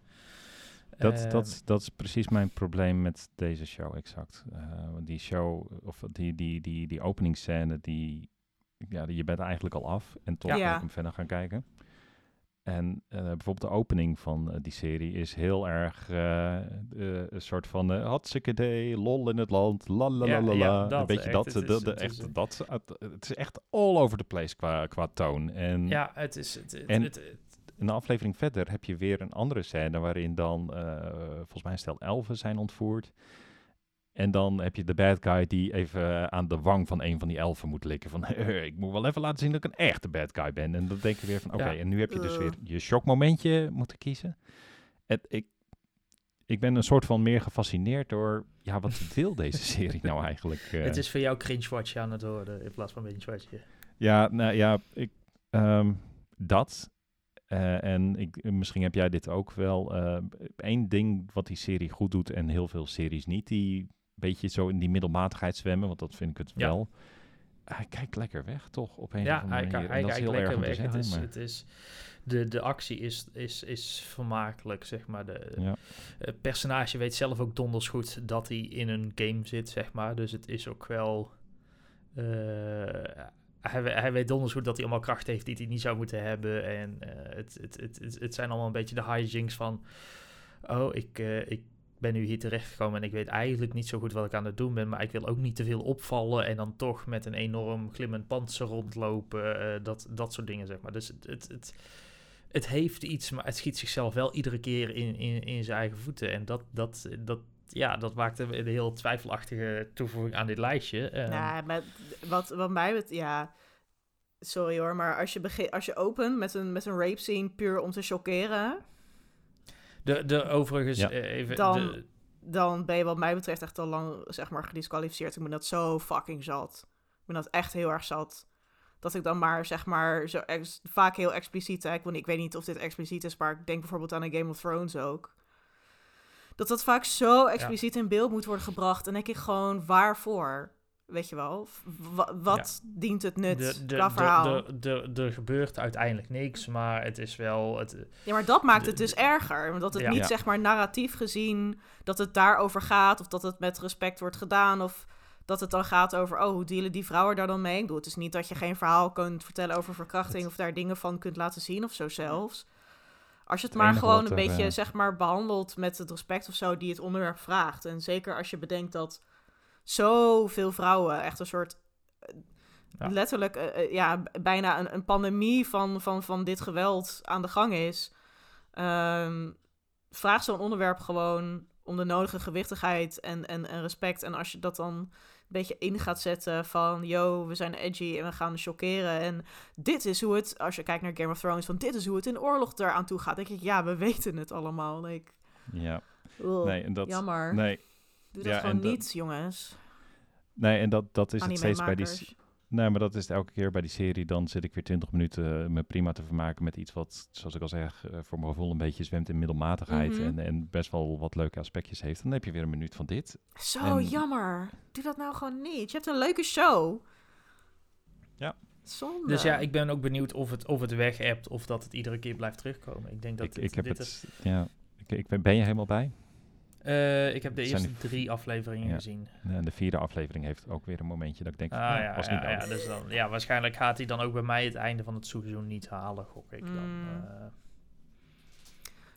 A: Dat, dat, dat is precies mijn probleem met deze show, exact. Eh, want die show, of die, die, die, die openingsscène, die, ja, die, je bent eigenlijk al af. En toch
B: Ja.
A: ik hem verder gaan kijken. En eh, bijvoorbeeld de opening van eh, die serie is heel erg eh, een soort van uh, hartstikke lol in het land, la la la la
C: ja,
A: een beetje
C: echt.
A: dat,
C: Het is-
A: de- de-
C: het is een-
A: echt, dat, het, is echt all over the place qua, qua toon. En
C: ja, het is... Het, het,
A: En-
C: het-
A: een aflevering verder heb je weer een andere scène waarin dan volgens mij een stel elfen zijn ontvoerd. En dan heb je de bad guy die even aan de wang van een van die elfen moet likken. Van, ik moet wel even laten zien dat ik een echte bad guy ben. En dan denk je weer van, oké,
C: Ja.
A: en nu heb je dus weer je shockmomentje moeten kiezen. Het, ik, ik ben een soort van meer gefascineerd door, ja, wat wil deze serie nou eigenlijk? eh?
C: het is voor jou cringe-watch aan het worden in plaats van binge-watch.
A: Ja, nou ja, ik, ehm, dat. Eh, en ik, misschien heb jij dit ook wel. Eén ding wat die serie goed doet en heel veel series niet, die beetje zo in die middelmatigheid zwemmen, want dat vind ik het
C: Ja.
A: wel, hij kijkt lekker weg, toch? Op een of
C: Ja,
A: andere
C: hij,
A: manier.
C: hij,
A: En
C: hij
A: dat is
C: kijkt
A: heel erg
C: lekker
A: om te
C: weg. Het is,
A: maar-
C: het is, de, de actie is, is, is vermakelijk, zeg maar. De,
A: ja.
C: Het personage weet zelf ook donders goed dat hij in een game zit, zeg maar. Dus het is ook wel... eh, hij, we- hij weet donders goed dat hij allemaal krachten heeft die hij niet zou moeten hebben. En eh, het, het, het, het, het zijn allemaal een beetje de hijinks van... Oh, ik, eh, ik ben nu hier terechtgekomen en ik weet eigenlijk niet zo goed wat ik aan het doen ben. Maar ik wil ook niet te veel opvallen en dan toch met een enorm glimmend panzer rondlopen. eh, dat, dat soort dingen, zeg maar. Dus het... het, het het heeft iets, maar het schiet zichzelf wel iedere keer in, in, in zijn eigen voeten. En dat, dat, dat, ja, dat maakt een heel twijfelachtige toevoeging aan dit lijstje. Ehm,
B: Nou, met, wat, wat mij bet ja, sorry hoor, maar als je, begin, als je opent met een, met een rape scene puur om te chockeren,
C: de, de overigens,
A: Ja.
C: eh, even...
B: Dan-
C: de,
B: dan ben je wat mij betreft echt al lang, zeg maar, gedisqualificeerd. Ik ben dat zo fucking zat. Ik ben dat echt heel erg zat. Dat ik dan maar, zeg maar, zo ex- vaak heel expliciet, hè, ik, want ik weet niet of dit expliciet is, maar ik denk bijvoorbeeld aan een Game of Thrones ook. Dat dat vaak zo expliciet in beeld moet worden gebracht. En denk ik gewoon, waarvoor? Weet je wel? Wa- wat dient het nut
C: de, de,
B: qua verhaal?
C: de, er gebeurt uiteindelijk niks, maar het is wel... Het,
B: Ja, maar dat maakt het dus erger. Omdat het
C: Ja.
B: niet,
A: Ja.
B: zeg maar, narratief gezien... dat het daarover gaat... of dat het met respect wordt gedaan... of dat het dan gaat over... oh, hoe dealen die vrouwen daar dan mee? Ik bedoel, het is niet dat je geen verhaal kunt vertellen over verkrachting... Of daar dingen van kunt laten zien of zo zelfs. Als je het,
A: Het
B: maar gewoon een beetje,
A: eh,
B: zeg maar, behandelt... met het respect of zo die het onderwerp vraagt. En zeker als je bedenkt dat zoveel vrouwen... echt een soort... eh,
C: Ja.
B: Letterlijk, eh, eh, ja, bijna een, een pandemie van, van, van dit geweld aan de gang is. Ehm, vraag zo'n onderwerp gewoon om de nodige gewichtigheid en, en, en respect. En als je dat dan een beetje in gaat zetten van... yo, we zijn edgy en we gaan chockeren. En dit is hoe het, als je kijkt naar Game of Thrones... van dit is hoe het in oorlog eraan toe gaat. denk ik, ja, we weten het allemaal. Like,
A: ja. Nee, en dat,
B: jammer.
A: nee,
B: Doe
A: ja,
B: dat gewoon
A: en dat-
B: niet, jongens.
A: nee, en dat, dat is het steeds bij die... Nee, maar dat is het elke keer bij die serie. Dan zit ik weer 20 minuten eh, me prima te vermaken met iets wat, zoals ik al zeg, eh, voor mijn gevoel een beetje zwemt in middelmatigheid.
B: Mhm.
A: en, en best wel wat leuke aspectjes heeft. Dan heb je weer een minuut van dit.
B: Zo
A: En-
B: jammer. Doe dat nou gewoon niet. Je hebt een leuke show.
A: Ja.
B: Zonde.
C: Dus ja, ik ben ook benieuwd of het, of het weg hebt of dat het iedere keer blijft terugkomen. Ik denk dat
A: ik,
C: dit-
A: ik heb
C: dit
A: het,
C: is-
A: ja. Ik, ik ben, ben je helemaal bij?
C: Eh, ik heb de
A: Het zijn
C: eerste drie afleveringen
A: Ja.
C: gezien.
A: En de vierde aflevering heeft ook weer een momentje dat ik denk,
C: Ah,
A: van, nou,
C: ja,
A: was niet
C: ja, ja, dus dan, ja, waarschijnlijk gaat hij dan ook bij mij het einde van het seizoen niet halen, gok ik dan.
B: Mm.
C: Eh,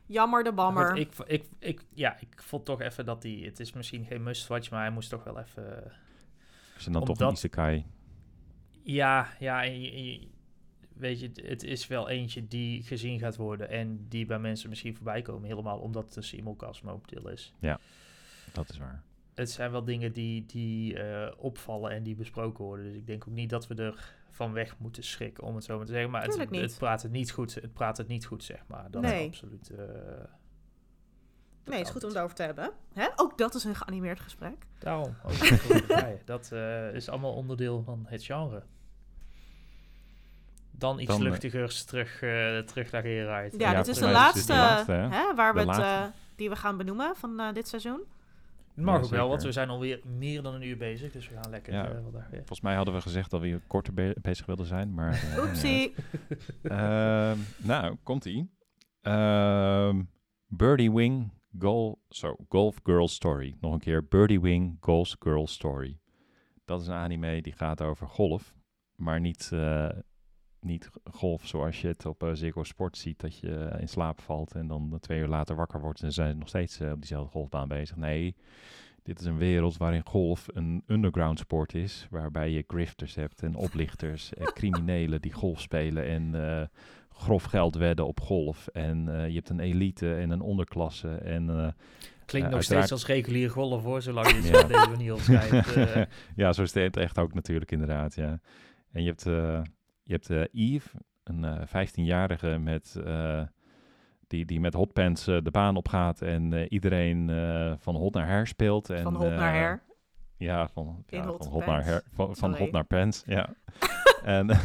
B: Jammer de bammer.
C: goed, ik, ik, ik, ja, ik vond toch even dat hij... Het is misschien geen must-watch, maar hij moest toch wel even...
A: Als je dan toch een isekai...
C: Ja, ja, en weet je, het is wel eentje die gezien gaat worden en die bij mensen misschien voorbij komen, helemaal omdat het een simulcast momenteel is.
A: Dat is waar.
C: Het zijn wel dingen die, die eh, opvallen en die besproken worden, dus ik denk ook niet dat we er van weg moeten schrikken, om het zo maar te zeggen. Maar het, het praat het niet goed, het praat het niet goed, zeg maar. Dat
B: Nee.
C: is absoluut... eh,
B: nee, is goed om het over te hebben. Hè? Ook dat is een geanimeerd gesprek.
C: Daarom, ook dat erbij. dat eh, is allemaal onderdeel van het genre. Dan iets
A: Dan, eh,
C: luchtigers terug, eh terug naar Gerard.
B: Ja,
A: Ja,
B: dit is de laatste,
A: de hè?
B: hè, waar we het, eh, die we gaan benoemen van eh, dit seizoen.
C: Het mag
A: Ja,
C: ook wel, want we zijn alweer meer dan een uur bezig, dus we gaan lekker
A: Ja.
C: weer.
A: Volgens mij hadden we gezegd dat we hier korter be- bezig wilden zijn, maar... eh, niet
B: Oepsie.
A: uit. Ehm, nou, komt-ie. Ehm, Birdie Wing Goal, zo, Golf Girl Story. Nog een keer, Birdie Wing Golf Girl Story. Dat is een anime die gaat over golf, maar niet, eh, niet golf zoals je het op eh, Ziggo Sport ziet, dat je in slaap valt en dan twee uur later wakker wordt en zijn nog steeds eh, op diezelfde golfbaan bezig. Nee, dit is een wereld waarin golf een underground sport is, waarbij je grifters hebt en oplichters en criminelen die golf spelen en eh, grof geld wedden op golf. En eh, je hebt een elite en een onderklasse en... eh,
C: Klinkt
A: Eh,
C: nog
A: uiteraard-
C: steeds als regulier golf hoor, zolang je het
A: Ja.
C: op deze manier opschrijft. eh.
A: ja, zo is het echt ook natuurlijk inderdaad, ja. En je hebt, eh, je hebt eh, Eve, een eh 15-jarige met, eh, die, die met hotpants eh, de baan opgaat en eh, iedereen eh, van hot naar her speelt. En,
B: Van hot naar
A: eh,
B: her.
A: Ja, van, ja,
B: hot
A: van hot
B: pants.
A: naar her, van, hot naar pants, ja. en,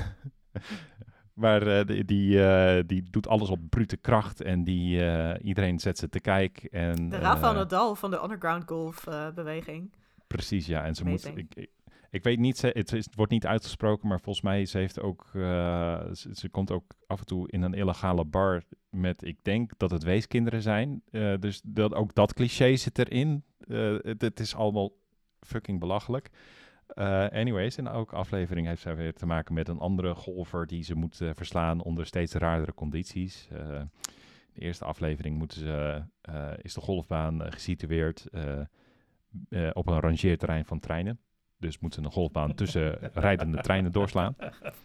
A: maar eh, die, die, eh, die doet alles op brute kracht en die, eh, iedereen zet ze te kijk. En,
B: De Rafael
A: eh,
B: Nadal van de underground golf eh, beweging.
A: Precies, ja. En ze moet. Ik- Ik weet niet, het, is, het wordt niet uitgesproken, maar volgens mij ze heeft ook, eh, ze, komt ook af en toe in een illegale bar met, ik denk dat het weeskinderen zijn. Eh, dus dat, ook dat cliché zit erin. Eh, het, is allemaal fucking belachelijk. Anyways, in elke aflevering heeft zij weer te maken met een andere golfer die ze moet verslaan onder steeds raardere condities. Eh, de eerste aflevering moeten ze, is de golfbaan gesitueerd op een rangeerterrein van treinen. Dus moeten ze een golfbaan tussen rijdende treinen doorslaan.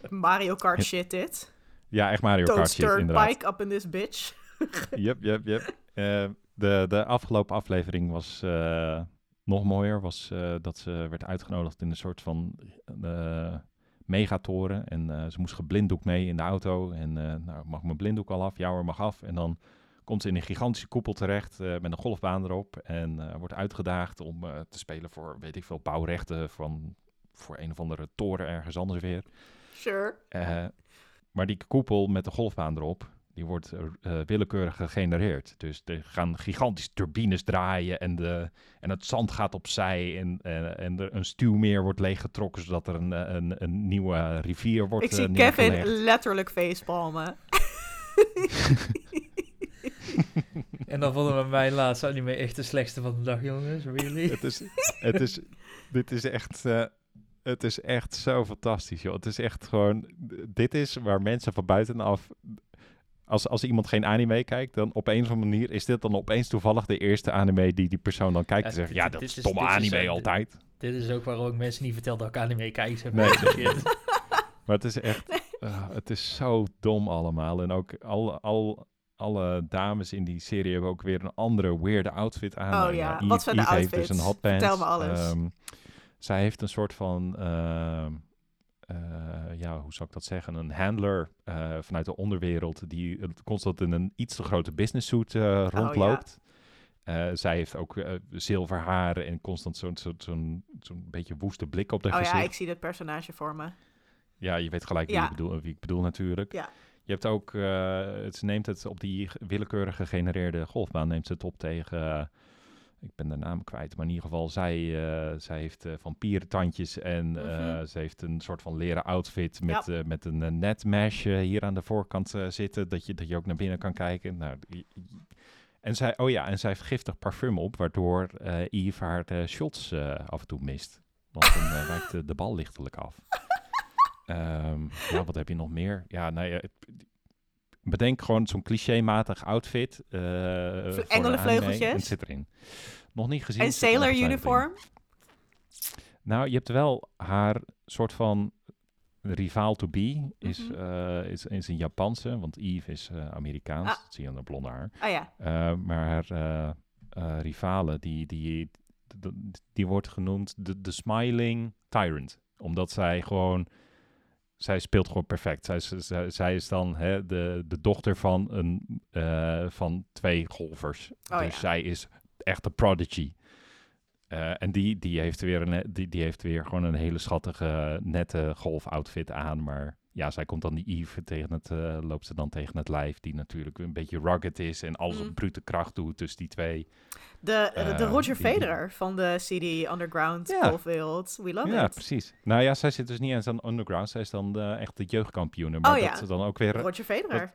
B: Mario Kart shit dit.
A: Ja, echt Mario Kart shit, inderdaad.
B: Turnpike up in this bitch.
A: Yep, yep, yep. De, de afgelopen aflevering was eh, nog mooier. Was eh, dat ze werd uitgenodigd in een soort van eh, megatoren. En ze moest geblinddoek mee in de auto. En nou, mag mijn blinddoek al af? Ja hoor, mag af. En dan komt ze in een gigantische koepel terecht eh, met een golfbaan erop. En eh, wordt uitgedaagd om eh, te spelen voor, weet ik veel, bouwrechten van, voor een of andere toren ergens anders weer.
B: Sure.
A: Maar die koepel met de golfbaan erop, die wordt willekeurig gegenereerd. Dus er gaan gigantische turbines draaien en, de, en het zand gaat opzij en, eh, en er een stuwmeer wordt leeggetrokken, zodat er een, een, een nieuwe rivier wordt
B: Ik zie Kevin letterlijk facepalmen.
C: En dan vonden we mijn laatste anime echt de slechtste van de dag, jongens. Really?
A: Het is, het is, dit is echt, eh, het is echt zo fantastisch, joh. Het is echt gewoon, dit is waar mensen van buitenaf, als, als iemand geen anime kijkt, dan op een of andere manier is dit dan opeens toevallig de eerste anime die die persoon dan kijkt
C: Ja,
A: en zegt, ja, dat
C: is-
A: stomme
C: is,
A: anime altijd.
C: Dit is ook waarom ik mensen niet vertel dat ik anime kijk. Zeg
A: Nee.
C: maar. Shit.
A: Maar het is echt, ah, het is zo dom allemaal. En ook al, al, alle dames in die serie hebben ook weer een andere weirde outfit aan.
B: Oh
A: Nou
B: ja,
A: Eve-
B: wat zijn de
A: Eve heeft dus
B: outfits?
A: een hotpants.
B: Vertel me alles.
A: Ehm, zij heeft een soort van, ehm, eh, ja, hoe zou ik dat zeggen? Een handler eh, vanuit de onderwereld die eh, constant in een iets te grote business suit eh, rondloopt. Eh, zij heeft ook eh, zilver haren en constant zo'n zo'n zo'n zo'n beetje woeste blik op de
B: Oh
A: gezicht.
B: ja, ik zie dit personage voor me.
A: Ja, je weet gelijk wie,
B: Ja.
A: ik, bedoel, wie ik bedoel natuurlijk.
B: Ja.
A: Je hebt ook, eh, het, ze neemt het op die willekeurig gegenereerde golfbaan, neemt ze het op tegen, eh, ik ben de naam kwijt, maar in ieder geval, zij, eh, zij heeft eh, vampierentandjes en
B: Mhm.
A: ze heeft een soort van leren outfit met, met een net mesh hier aan de voorkant zitten, dat je, dat je ook naar binnen kan kijken. Nou, en zij, oh ja, en zij heeft giftig parfum op, waardoor Yves haar shots af en toe mist. Want dan wijkt de bal lichtelijk af. Ehm, ja, wat heb je nog meer? Ja, nou ja, bedenk gewoon zo'n clichématig outfit. een
B: engelenvleugeltjes?
A: en zit erin. Nog niet gezien.
B: En
A: het zit er
B: sailor uniform?
A: Nou, je hebt wel haar soort van rivaal to be is,
B: Mhm.
A: eh, is, is een Japanse, want Eve is eh, Amerikaans.
B: Ah.
A: Dat zie je aan de blonde haar.
B: Ah ja.
A: Maar haar eh, eh, rivale, die, die, die, die wordt genoemd de, de Smiling Tyrant. Omdat zij gewoon... Zij speelt gewoon perfect. Zij, is- zij, zij is dan hè, de, de dochter van, een, eh, van twee golfers.
B: Oh
A: dus
B: ja.
A: zij is echt een prodigy. Eh, en die, die, heeft weer een, die, die heeft weer gewoon een hele schattige, nette golfoutfit aan. Maar ja, zij komt dan die Eve tegen het, eh, loopt ze dan tegen het lijf. Die natuurlijk een beetje rugged is en alles
B: Mm.
A: op brute kracht doet. Dus die twee.
B: De, de
A: Eh,
B: Roger
A: die-
B: Federer van de CD Underground
A: Ja.
B: golfwereld. We love
A: ja,
B: it.
A: precies. Nou ja, zij zit dus niet eens aan underground. Zij is dan de, echt de jeugdkampioen. Maar
B: Oh
A: dat
B: ja.
A: ze dan ook weer
B: Roger Federer.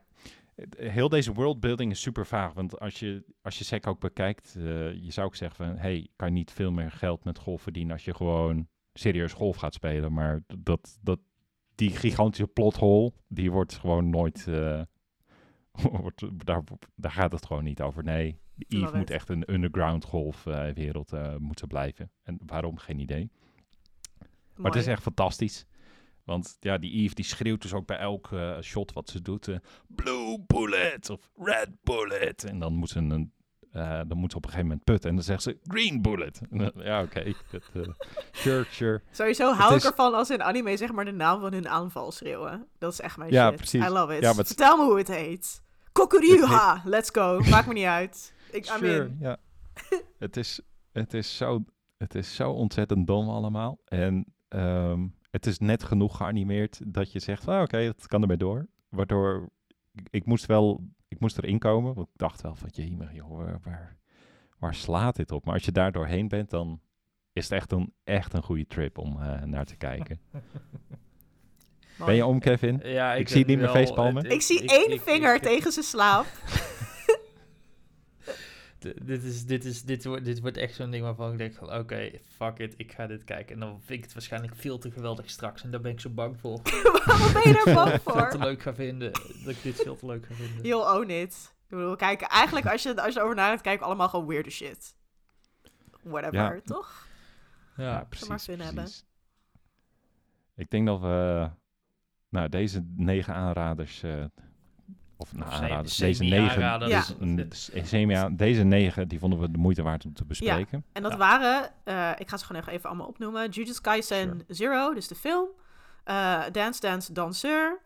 A: Heel deze worldbuilding is super vaag. Want als je, als je SEC ook bekijkt, eh, je zou ook zeggen van... hey, kan je niet veel meer geld met golf verdienen als je gewoon serieus golf gaat spelen. Maar dat, dat, die gigantische plothole, die wordt gewoon nooit... eh, wordt, daar, daar gaat het gewoon niet over. Nee, Eve
B: Love
A: moet
B: it.
A: echt een underground golfwereld eh moet ze blijven. En waarom, geen idee. Maar het is echt fantastisch. Want ja, die Eve die schreeuwt dus ook bij elk eh, shot wat ze doet. eh, Blue bullet of red bullet. En dan moet ze, een, eh, dan moet ze op een gegeven moment putten. En dan zegt ze green bullet. Dan- ja, oké. dat, eh, sure, sure.
B: Sowieso hou ik
A: is-
B: ervan als in anime zeg maar de naam van hun aanval schreeuwen. Dat is echt mijn
A: Ja,
B: shit.
A: precies.
B: I love it.
A: Ja, het-
B: Vertel me hoe het heet. Kokuryuha, let's go. Maakt me niet uit. Ik,
A: Sure,
B: in.
A: ja. het, is, het, is zo, het is zo ontzettend dom allemaal. En ehm, het is net genoeg geanimeerd dat je zegt, "Ah, oké, dat kan ermee door. Waardoor ik moest wel, ik moest erin komen. Want ik dacht wel van, jemig joh, waar, waar, waar slaat dit op? Maar als je daar doorheen bent, dan, is het echt een, echt een goede trip om eh, naar te kijken. Ben je om, Kevin?
C: Ja,
A: Ik zie het niet meer facepalmen.
C: het-
B: Ik zie
C: ik-
B: één
C: ik-
B: vinger
C: ik-
B: tegen zijn slaap.
C: Dit, is, dit, is, dit, wordt, dit wordt echt zo'n ding waarvan ik denk van... Oké, fuck it, ik ga dit kijken. En dan vind ik het waarschijnlijk veel te geweldig straks. En daar ben ik zo bang voor.
B: Waarom ben je daar bang
C: veel te
B: voor?
C: leuk ga vinden. Dat ik dit veel te leuk ga vinden.
B: You'll own it. Ik bedoel, kijken eigenlijk, als je, als je erover nadenkt, kijken we allemaal gewoon weirde shit. Whatever,
A: Ja.
B: toch?
C: Ja,
A: Ja,
B: maar
A: precies.
B: hebben.
A: Ik denk dat we nou, deze negen aanraders, eh, of nou,
C: Of semi-
A: aanraders, deze negen, dus een- s- semi- deze negen, die vonden we de moeite waard om te bespreken.
B: En dat
C: Ja.
B: waren, eh, ik ga ze gewoon even allemaal opnoemen. Jujutsu Kaisen
A: Sure.
B: Zero, dus de film. eh, Dance Dance Danseur.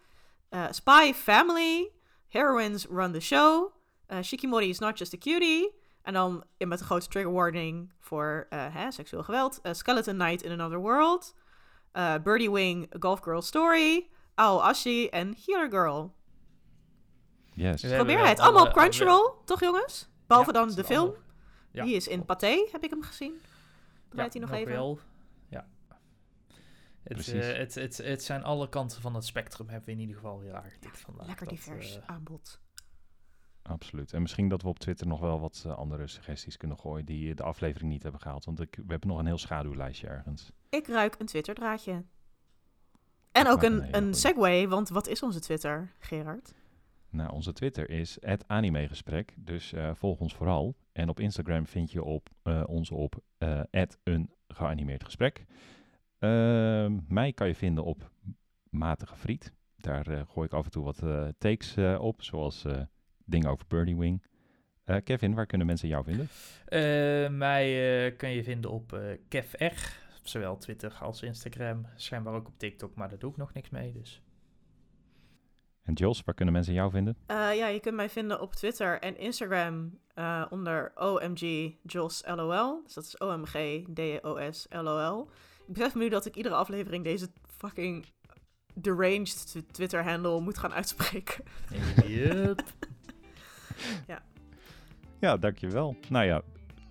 B: eh, Spy Family. Heroines Run the Show. eh, Shikimori is Not Just a Cutie. En dan in met een grote trigger warning voor eh, hè, seksueel geweld. Skeleton Night in Another World. eh, Birdie Wing, A Golf Girl Story. Ao Ashi en Healer Girl.
A: Yes.
C: Hebben
B: Probeer het. Allemaal op Crunchyroll, toch jongens? Behalve
C: Ja,
B: dan de film. Die is in. Pathé, heb ik hem gezien.
C: Ja,
B: Draait hij nog, even?
C: wel. Ja. Het,
A: Precies.
C: eh, het, het, het zijn alle kanten van het spectrum hebben we in ieder geval weer aangetikt vandaag.
B: Lekker
C: Dat,
B: divers
C: eh,
B: aanbod.
A: Absoluut. En misschien dat we op Twitter nog wel wat eh, andere suggesties kunnen gooien die de aflevering niet hebben gehaald. Want ik, we hebben nog een heel schaduwlijstje ergens.
B: Ik ruik een Twitter-draadje. En
A: Dat
B: ook
A: een
B: een, segue, want wat is onze Twitter, Gerard?
A: Nou, onze Twitter is het animegesprek, dus eh, volg ons vooral. En op Instagram vind je op, eh, ons op eh, een geanimeerd gesprek. Ehm, mij kan je vinden op Matige Friet. Daar gooi ik af en toe wat takes op, zoals dingen over Birdie Wing. Kevin, waar kunnen mensen jou vinden?
C: Mij kun je vinden op KevR, zowel Twitter als Instagram. Schijnbaar ook op TikTok, maar daar doe ik nog niks mee. Dus.
A: En Jos, waar kunnen mensen jou vinden?
B: Eh, ja, je kunt mij vinden op Twitter en Instagram eh, onder OMG Jos LOL. Dus dat is OMG D-O-S LOL. Ik besef me nu dat ik iedere aflevering deze fucking deranged tw- Twitter-handle moet gaan uitspreken.
C: Yup.
A: Ja, dankjewel. Nou ja,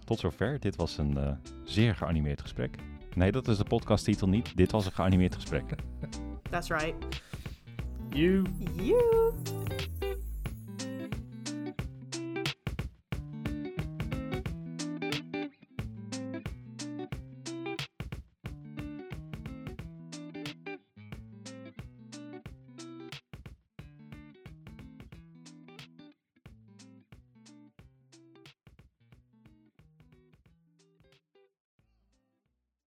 A: tot zover. Dit was een eh, zeer geanimeerd gesprek. Nee, dat is de podcasttitel niet. Dit was een geanimeerd gesprek.
B: That's right.
C: You.
B: You.